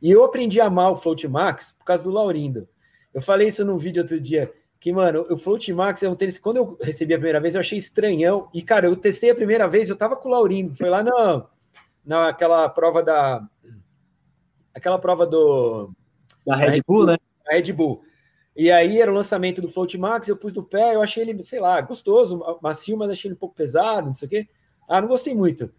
E eu aprendi a amar o Float Max por causa do Laurindo. Eu falei isso num vídeo outro dia, que, mano, o Float Max é um tênis quando eu recebi a primeira vez, eu achei estranhão. E, cara, eu testei a primeira vez, eu tava com o Laurindo, foi lá na, naquela prova da. Aquela prova do da Red Bull, né? A Red Bull. E aí era o lançamento do Float Max, eu pus no pé, eu achei ele, sei lá, gostoso, macio, mas achei ele um pouco pesado, não sei o quê. Ah, não gostei muito.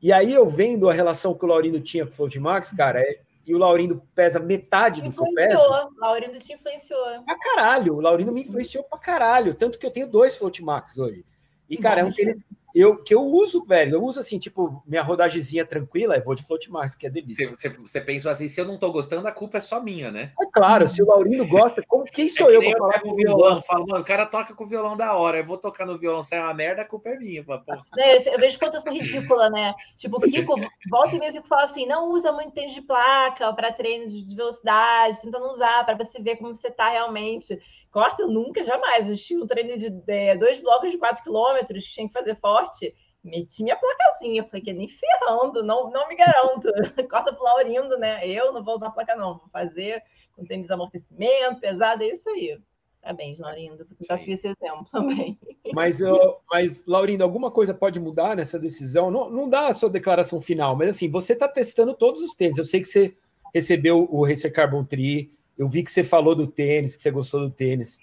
E aí eu vendo a relação que o Laurindo tinha com o Float Max, cara, é, e o Laurindo pesa metade do que eu peso. O Laurindo te influenciou. Pra caralho, o Laurindo me influenciou pra caralho, tanto que eu tenho dois Float Max hoje. E, cara, é um tênis eu, que eu uso, velho. Eu uso assim, tipo, minha rodagemzinha tranquila, eu vou de float max, que é delícia. Você, pensou assim, se eu não tô gostando, a culpa é só minha, né? É claro, se o Laurindo gosta, como, quem sou é eu pra falar com o violão? Falo, mano, o cara toca com o violão da hora, eu vou tocar no violão, sai uma merda, a culpa é minha. Pô. É, eu vejo quanto eu sou ridícula, né? Tipo, o Kiko, volta e meio que fala assim, não usa muito tênis de placa para treino de velocidade, tentando usar para você ver como você tá realmente. Corta, eu nunca, jamais. Eu tinha um treino de é, dois blocos de quatro quilômetros, tinha que fazer forte meti minha placazinha. Falei que nem ferrando, não, não me garanto. Corta pro Laurindo, né? Eu não vou usar placa, não. Vou fazer com tênis amortecimento, pesado, é isso aí. Parabéns, Laurindo. Vou tentar seguir esse exemplo também. Mas, eu, mas, Laurindo, alguma coisa pode mudar nessa decisão? Não, não dá a sua declaração final, mas assim, você está testando todos os tênis. Eu sei que você recebeu o Racer Carbon Tree, eu vi que você falou do tênis, que você gostou do tênis,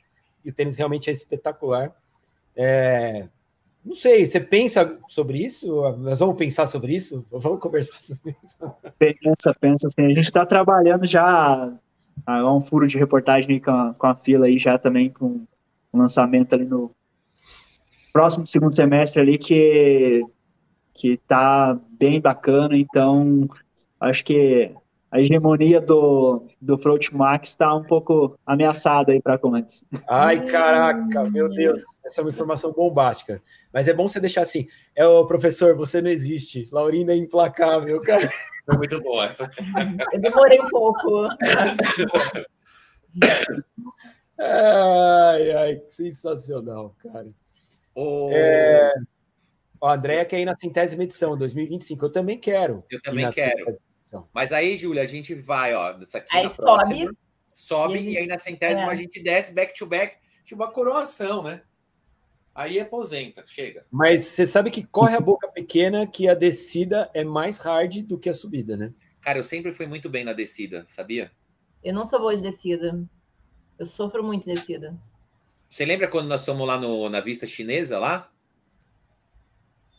e o tênis realmente é espetacular. É, não sei, você pensa sobre isso? Nós vamos pensar sobre isso? Vamos conversar sobre isso? Pensa, pensa assim. A gente está trabalhando já há um furo de reportagem com a, com a fila aí já também com um lançamento ali no próximo segundo semestre ali que que tá bem bacana, então acho que a hegemonia do, do Float Max está um pouco ameaçada aí para Contes. Ai, caraca, meu Deus, essa é uma informação bombástica. Mas é bom você deixar assim. É o professor, você não existe. Laurinda é implacável, cara. Foi muito boa. Eu demorei um pouco. ai, ai, sensacional, cara. O... É... O Andréia quer ir na centésima edição, 2025. Eu também quero. Eu também quero. Mas aí, Júlia, a gente vai, ó, dessa aqui aí sobe. Próxima, sobe e, e, aí na centésima é. a gente desce back to back, tipo uma coroação, né? Aí aposenta, chega. Mas você sabe que corre a boca pequena que a descida é mais hard do que a subida, né? Cara, eu sempre fui muito bem na descida, sabia? Eu não sou boa de descida. Eu sofro muito descida. Você lembra quando nós fomos lá no, na vista chinesa lá?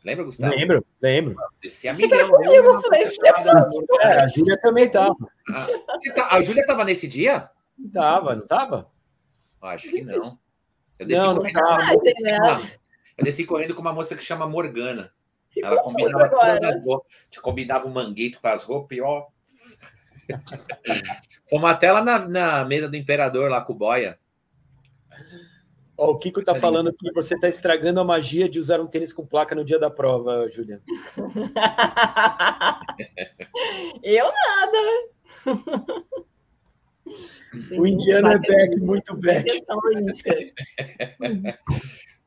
Lembra, Gustavo? Lembro, lembro. Esse amigão. Comigo, falei, é, a Júlia também tava. Ah, tá, a Júlia tava nesse dia? Tava, não tava? Acho que não. Eu desci, não, correndo, não tava. Uma, eu desci correndo com uma moça que chama Morgana. Ela combinava todas as roupas. Combinava o mangueito com as roupas e ó. Fomos até lá na, na mesa do imperador, lá com o Boia. Ó, o Kiko tá falando que você tá estragando a magia de usar um tênis com placa no dia da prova, Juliana. Eu nada. o indiano é back, muito back.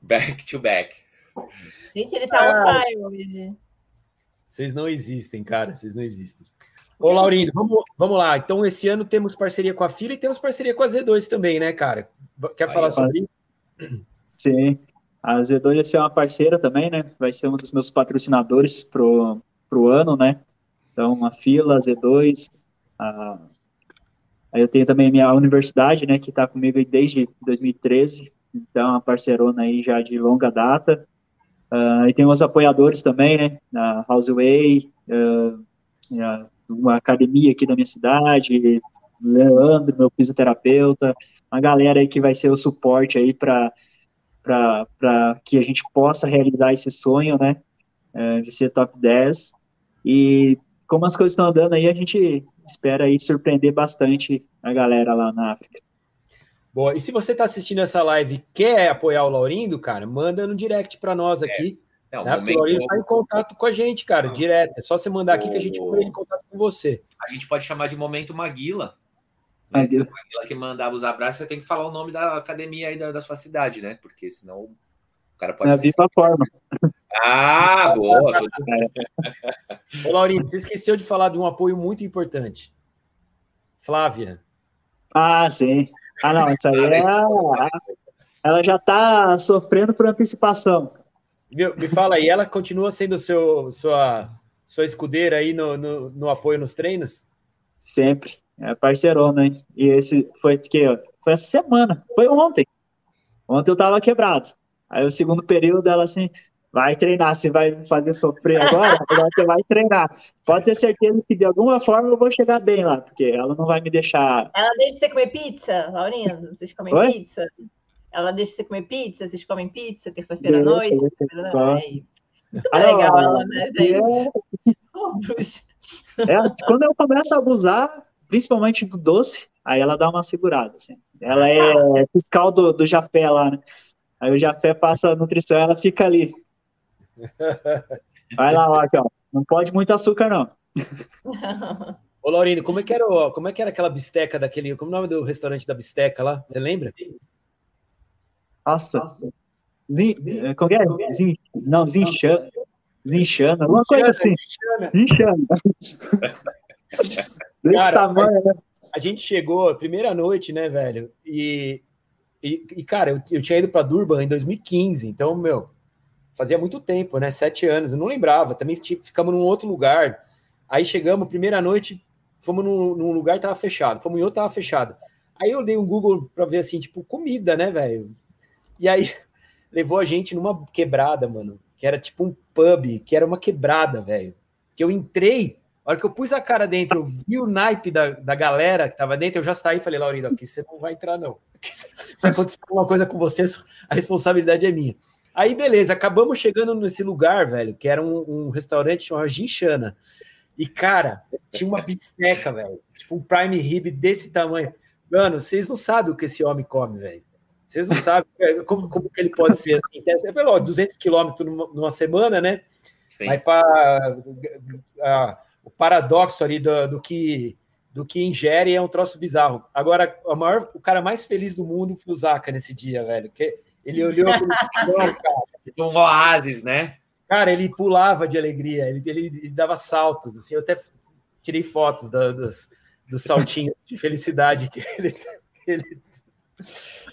back to back. Gente, ele tá ah, on hoje. Vocês não existem, cara. Vocês não existem. Ô, Laurindo, vamos, vamos lá. Então, esse ano temos parceria com a Fila e temos parceria com a Z2 também, né, cara? Quer Aí, falar sobre isso? Sim, a Z2 vai ser uma parceira também, né? Vai ser um dos meus patrocinadores pro, pro ano, né? Então, a Fila, a Z2, a... aí eu tenho também a minha universidade, né? Que está comigo desde 2013, então, uma parcerona aí já de longa data. Uh, e tem os apoiadores também, né? A Houseway, uh, uma academia aqui da minha cidade, Leandro, meu fisioterapeuta, uma galera aí que vai ser o suporte aí para que a gente possa realizar esse sonho, né, é, de ser top 10. E como as coisas estão andando aí, a gente espera aí surpreender bastante a galera lá na África. Boa, e se você está assistindo essa live e quer apoiar o Laurindo, cara, manda no direct para nós aqui. É. Não, tá? momento... O Laurindo está em contato com a gente, cara, direto. É só você mandar aqui que a gente põe em contato com você. A gente pode chamar de momento Maguila. Né? Aquela que mandava os abraços, você tem que falar o nome da academia aí da, da sua cidade, né? Porque senão o cara pode. É a viva forma. Ah, boa! Ô, Laurinho, você esqueceu de falar de um apoio muito importante. Flávia. Ah, sim. Ah, não, isso aí é. Ela já está sofrendo por antecipação. Me, me fala aí, ela continua sendo seu, sua, sua escudeira aí no, no, no apoio nos treinos? Sempre. É parceirona, hein? E esse foi que foi essa semana, foi ontem. Ontem eu tava quebrado. Aí o segundo período ela assim, vai treinar, você vai fazer sofrer agora, agora você vai treinar. Pode ter certeza que de alguma forma eu vou chegar bem lá, porque ela não vai me deixar. Ela deixa você comer pizza, Laurindo? Vocês comem Oi? pizza? Ela deixa você comer pizza? Vocês comem pizza terça-feira à noite? Muito ah, legal ela, né, gente? É... é, quando eu começo a abusar, principalmente do doce, aí ela dá uma segurada, assim. Ela é fiscal do, do Jafé lá, né? Aí o Jafé passa a nutrição, ela fica ali. Vai lá, ó, aqui, ó. Não pode muito açúcar, não. Ô, Laurindo, como é que era, como é que era aquela bisteca daquele. Como é o nome do restaurante da bisteca lá? Você lembra? Nossa. Nossa. Zin, como é? Zin, não, Zinchana. Zinchana, alguma coisa assim. Zinchana. Desse Cara, tamanho, né? A gente chegou, a primeira noite, né, velho? E, e, e cara, eu, eu tinha ido para Durban em 2015, então, meu, fazia muito tempo, né? Sete anos, eu não lembrava. Também ficamos num outro lugar. Aí chegamos, primeira noite, fomos num, num lugar tava fechado, fomos em outro, tava fechado. Aí eu dei um Google para ver assim, tipo, comida, né, velho? E aí levou a gente numa quebrada, mano, que era tipo um pub, que era uma quebrada, velho. Que eu entrei, a hora que eu pus a cara dentro, eu vi o naipe da, da galera que tava dentro, eu já saí e falei, Laurindo, aqui você não vai entrar, não. Se acontecer alguma coisa com você, a responsabilidade é minha. Aí, beleza, acabamos chegando nesse lugar, velho, que era um, um restaurante chamado Ginchana. E, cara, tinha uma bisteca, velho. Tipo um prime rib desse tamanho. Mano, vocês não sabem o que esse homem come, velho. Vocês não sabem é, como, como que ele pode ser assim. É pelo 200 quilômetros numa, semana, né? Sim. Mas para o paradoxo ali do, do, que do que ingere é um troço bizarro. Agora, o maior, o cara mais feliz do mundo foi o Zaka nesse dia, velho. Que ele olhou cara. Tipo um oásis, né? Cara, ele pulava de alegria, ele, ele, ele dava saltos, assim. Eu até tirei fotos da, dos, dos saltinhos de felicidade que ele, que ele,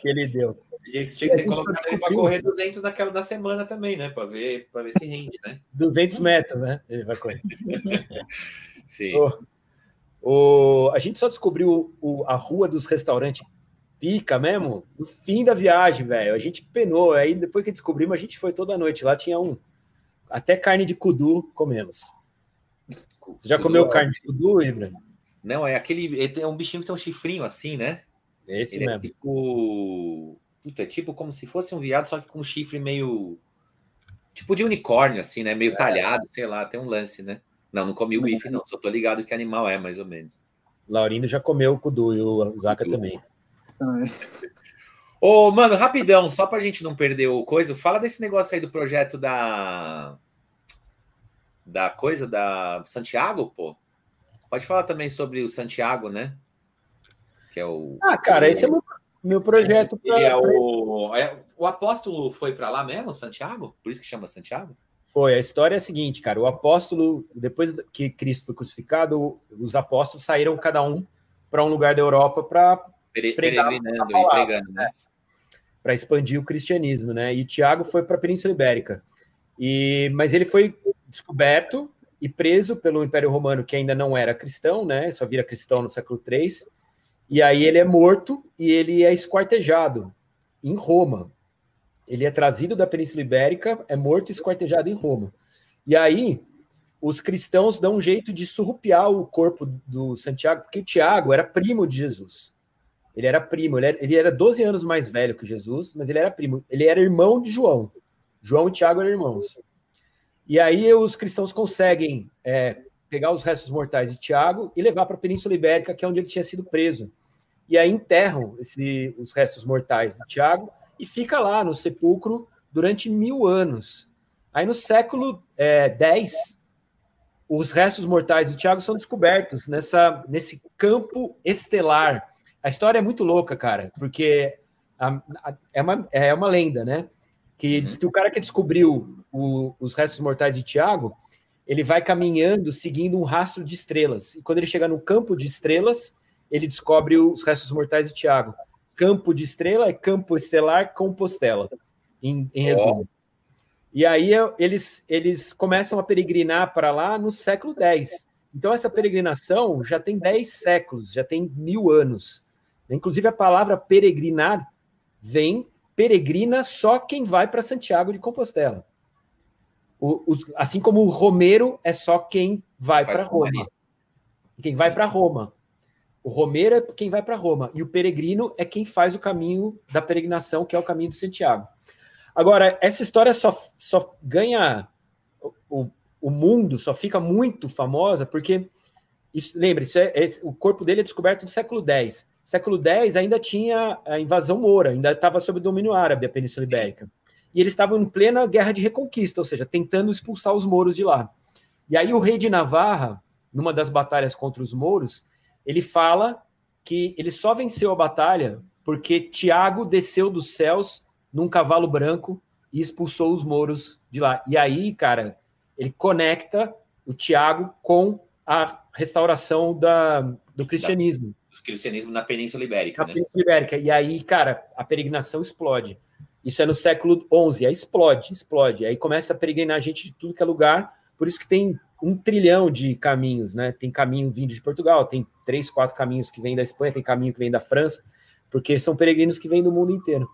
que ele deu. E você tinha que ter colocado ele para correr 200 naquela da semana também, né? Para ver, ver se rende, né? 200 metros, né? Ele vai correr. Sim. O, o, a gente só descobriu o, a rua dos restaurantes pica mesmo no fim da viagem, velho. A gente penou. Aí depois que descobrimos, a gente foi toda noite. Lá tinha um. Até carne de kudu comemos. Você já comeu carne de kudu, Ibra? Não, é aquele. É um bichinho que tem um chifrinho assim, né? Esse Ele é mesmo. É tipo Puta, é tipo como se fosse um viado, só que com um chifre meio. Tipo de unicórnio, assim, né? Meio é. talhado, sei lá, tem um lance, né? Não, não comi o bife, não. Só tô ligado que animal é, mais ou menos. Laurindo já comeu o kudu e o Zaka também. Ô, mano, rapidão, só pra gente não perder o coisa, fala desse negócio aí do projeto da. Da coisa da Santiago, pô. Pode falar também sobre o Santiago, né? Que é o. Ah, cara, esse é muito meu projeto. Pra... É o, é, o apóstolo foi para lá mesmo, Santiago? Por isso que chama Santiago? Foi. A história é a seguinte, cara. O apóstolo, depois que Cristo foi crucificado, os apóstolos saíram cada um para um lugar da Europa para peregrinando e pregando, né? Para expandir o cristianismo, né? E Tiago foi para a Península Ibérica. E mas ele foi descoberto e preso pelo Império Romano, que ainda não era cristão, né? Só vira cristão no século III e aí ele é morto e ele é esquartejado em Roma. Ele é trazido da Península Ibérica, é morto e esquartejado em Roma. E aí os cristãos dão um jeito de surrupiar o corpo do Santiago, porque Tiago era primo de Jesus. Ele era primo, ele era, ele era 12 anos mais velho que Jesus, mas ele era primo. Ele era irmão de João. João e Tiago eram irmãos. E aí os cristãos conseguem é, pegar os restos mortais de Tiago e levar para a Península Ibérica, que é onde ele tinha sido preso e aí enterram esse, os restos mortais de Tiago e fica lá no sepulcro durante mil anos. Aí no século é, X, os restos mortais de Tiago são descobertos nessa, nesse campo estelar. A história é muito louca, cara, porque a, a, é, uma, é uma lenda, né? Que uhum. diz que o cara que descobriu o, os restos mortais de Tiago, ele vai caminhando seguindo um rastro de estrelas. E quando ele chega no campo de estrelas, ele descobre os restos mortais de Tiago. Campo de estrela é campo estelar Compostela, em, em resumo. E aí eles, eles começam a peregrinar para lá no século X. Então, essa peregrinação já tem 10 séculos, já tem mil anos. Inclusive, a palavra peregrinar vem peregrina só quem vai para Santiago de Compostela. O, os, assim como o Romero é só quem vai para Roma. Quem vai para Roma. O romeiro é quem vai para Roma e o peregrino é quem faz o caminho da peregrinação, que é o caminho de Santiago. Agora, essa história só, só ganha o, o mundo, só fica muito famosa porque, isso, lembre, isso é, é, o corpo dele é descoberto no século X. Século X ainda tinha a invasão moura, ainda estava sob domínio árabe a Península Ibérica. E eles estavam em plena guerra de reconquista, ou seja, tentando expulsar os mouros de lá. E aí o rei de Navarra, numa das batalhas contra os mouros, ele fala que ele só venceu a batalha porque Tiago desceu dos céus num cavalo branco e expulsou os mouros de lá. E aí, cara, ele conecta o Tiago com a restauração da, do cristianismo. Do cristianismo na Península Ibérica. Na né? Península Ibérica. E aí, cara, a peregrinação explode. Isso é no século XI. Aí explode, explode. Aí começa a peregrinar gente de tudo que é lugar. Por isso que tem um trilhão de caminhos, né? Tem caminho vindo de Portugal, tem três, quatro caminhos que vêm da Espanha, tem caminho que vem da França, porque são peregrinos que vêm do mundo inteiro.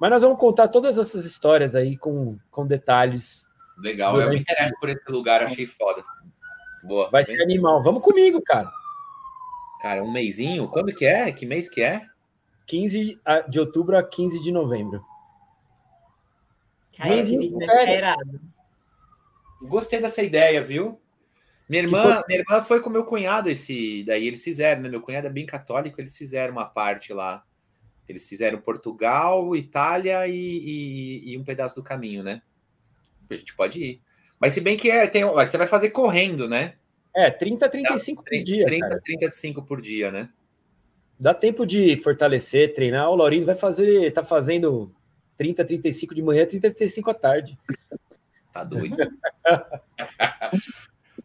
Mas nós vamos contar todas essas histórias aí com, com detalhes. Legal, durante... eu me interesso por esse lugar, achei foda. Boa. Vai ser animal. Vamos comigo, cara. Cara, um mêsinho? Quando que é? Que mês que é? 15 de outubro a 15 de novembro. Cara, mêsinho, Gostei dessa ideia, viu? Minha irmã, minha irmã foi com meu cunhado esse. Daí eles fizeram, né? Meu cunhado é bem católico, eles fizeram uma parte lá. Eles fizeram Portugal, Itália e, e, e um pedaço do caminho, né? A gente pode ir. Mas se bem que é, tem, você vai fazer correndo, né? É, 30, 35 30, por dia. 30, cara. 35 por dia, né? Dá tempo de fortalecer, treinar. O Laurindo vai fazer, tá fazendo 30, 35 de manhã, 30, 35 à tarde. Tá doido.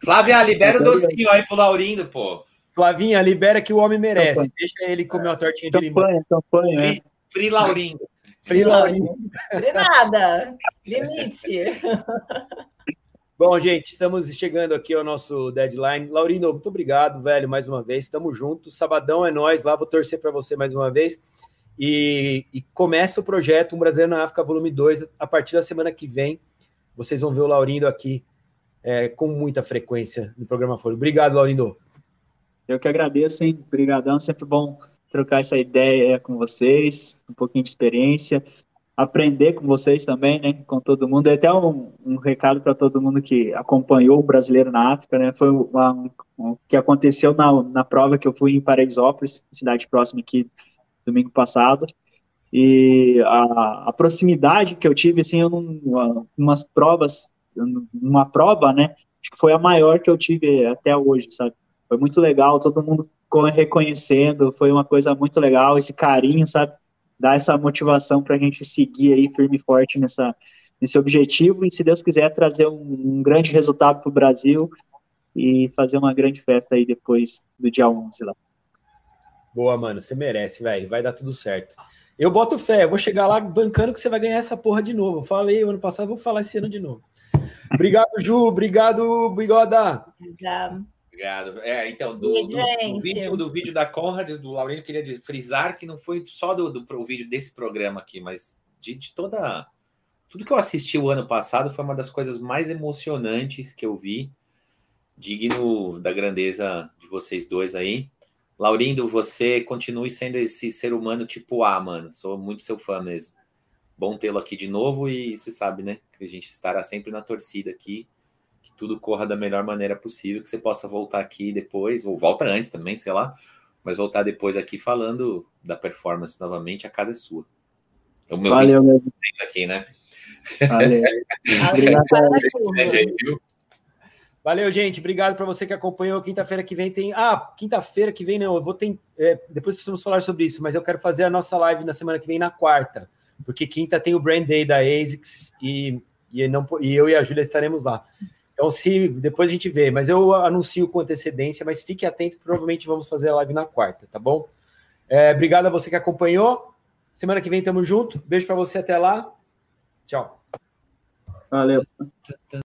Flávia, libera o docinho aí pro Laurindo, pô. Flavinha, libera que o homem merece. Campanha. Deixa ele comer uma tortinha de limão. Campanha, campanha, né? Free, free Laurindo. Free Laurindo. De nada. Limite. Bom, gente, estamos chegando aqui ao nosso deadline. Laurindo, muito obrigado, velho, mais uma vez. Estamos juntos. Sabadão é nós lá. Vou torcer para você mais uma vez. E, e começa o projeto Um Brasileiro na África, volume 2, a partir da semana que vem. Vocês vão ver o Laurindo aqui é, com muita frequência no programa Folha. Obrigado, Laurindo. Eu que agradeço, hein? Obrigadão, sempre bom trocar essa ideia com vocês, um pouquinho de experiência, aprender com vocês também, né? Com todo mundo. E até um, um recado para todo mundo que acompanhou o Brasileiro na África, né? Foi um, que aconteceu na, na prova que eu fui em Paraisópolis, cidade próxima aqui, domingo passado. E a, a proximidade que eu tive, assim, eu não, umas provas, uma prova, né? Acho que foi a maior que eu tive até hoje, sabe? Foi muito legal, todo mundo reconhecendo, foi uma coisa muito legal, esse carinho, sabe? Dar essa motivação para a gente seguir aí firme e forte nessa, nesse objetivo e, se Deus quiser, trazer um, um grande resultado para o Brasil e fazer uma grande festa aí depois do dia 11 lá. Boa, mano, você merece, velho, vai dar tudo certo. Eu boto fé, eu vou chegar lá bancando que você vai ganhar essa porra de novo. Eu falei ano passado, vou falar esse ano de novo. Obrigado, Ju, obrigado, Bigoda. Já. Obrigado. É, então, do, do, do, vídeo, do vídeo da Conrad, do Laurindo, queria frisar que não foi só do, do, do vídeo desse programa aqui, mas de, de, toda. Tudo que eu assisti o ano passado foi uma das coisas mais emocionantes que eu vi, digno da grandeza de vocês dois aí. Laurindo, você continue sendo esse ser humano tipo A, mano. Sou muito seu fã mesmo. Bom tê-lo aqui de novo e você sabe, né? Que a gente estará sempre na torcida aqui que tudo corra da melhor maneira possível, que você possa voltar aqui depois, ou volta antes também, sei lá, mas voltar depois aqui falando da performance novamente, a casa é sua. O meu Valeu, mesmo. aqui, né? Valeu. Obrigado. Valeu, gente. Obrigado para você que acompanhou. Quinta-feira que vem tem. Ah, quinta-feira que vem não. Eu vou ter. É, depois precisamos falar sobre isso, mas eu quero fazer a nossa live na semana que vem na quarta, porque quinta tem o Brand Day da ASICS e, e, não, e eu e a Júlia estaremos lá. Então, se depois a gente vê, mas eu anuncio com antecedência, mas fique atento, provavelmente vamos fazer a live na quarta, tá bom? É, obrigado a você que acompanhou. Semana que vem tamo junto. Beijo para você até lá. Tchau. Valeu.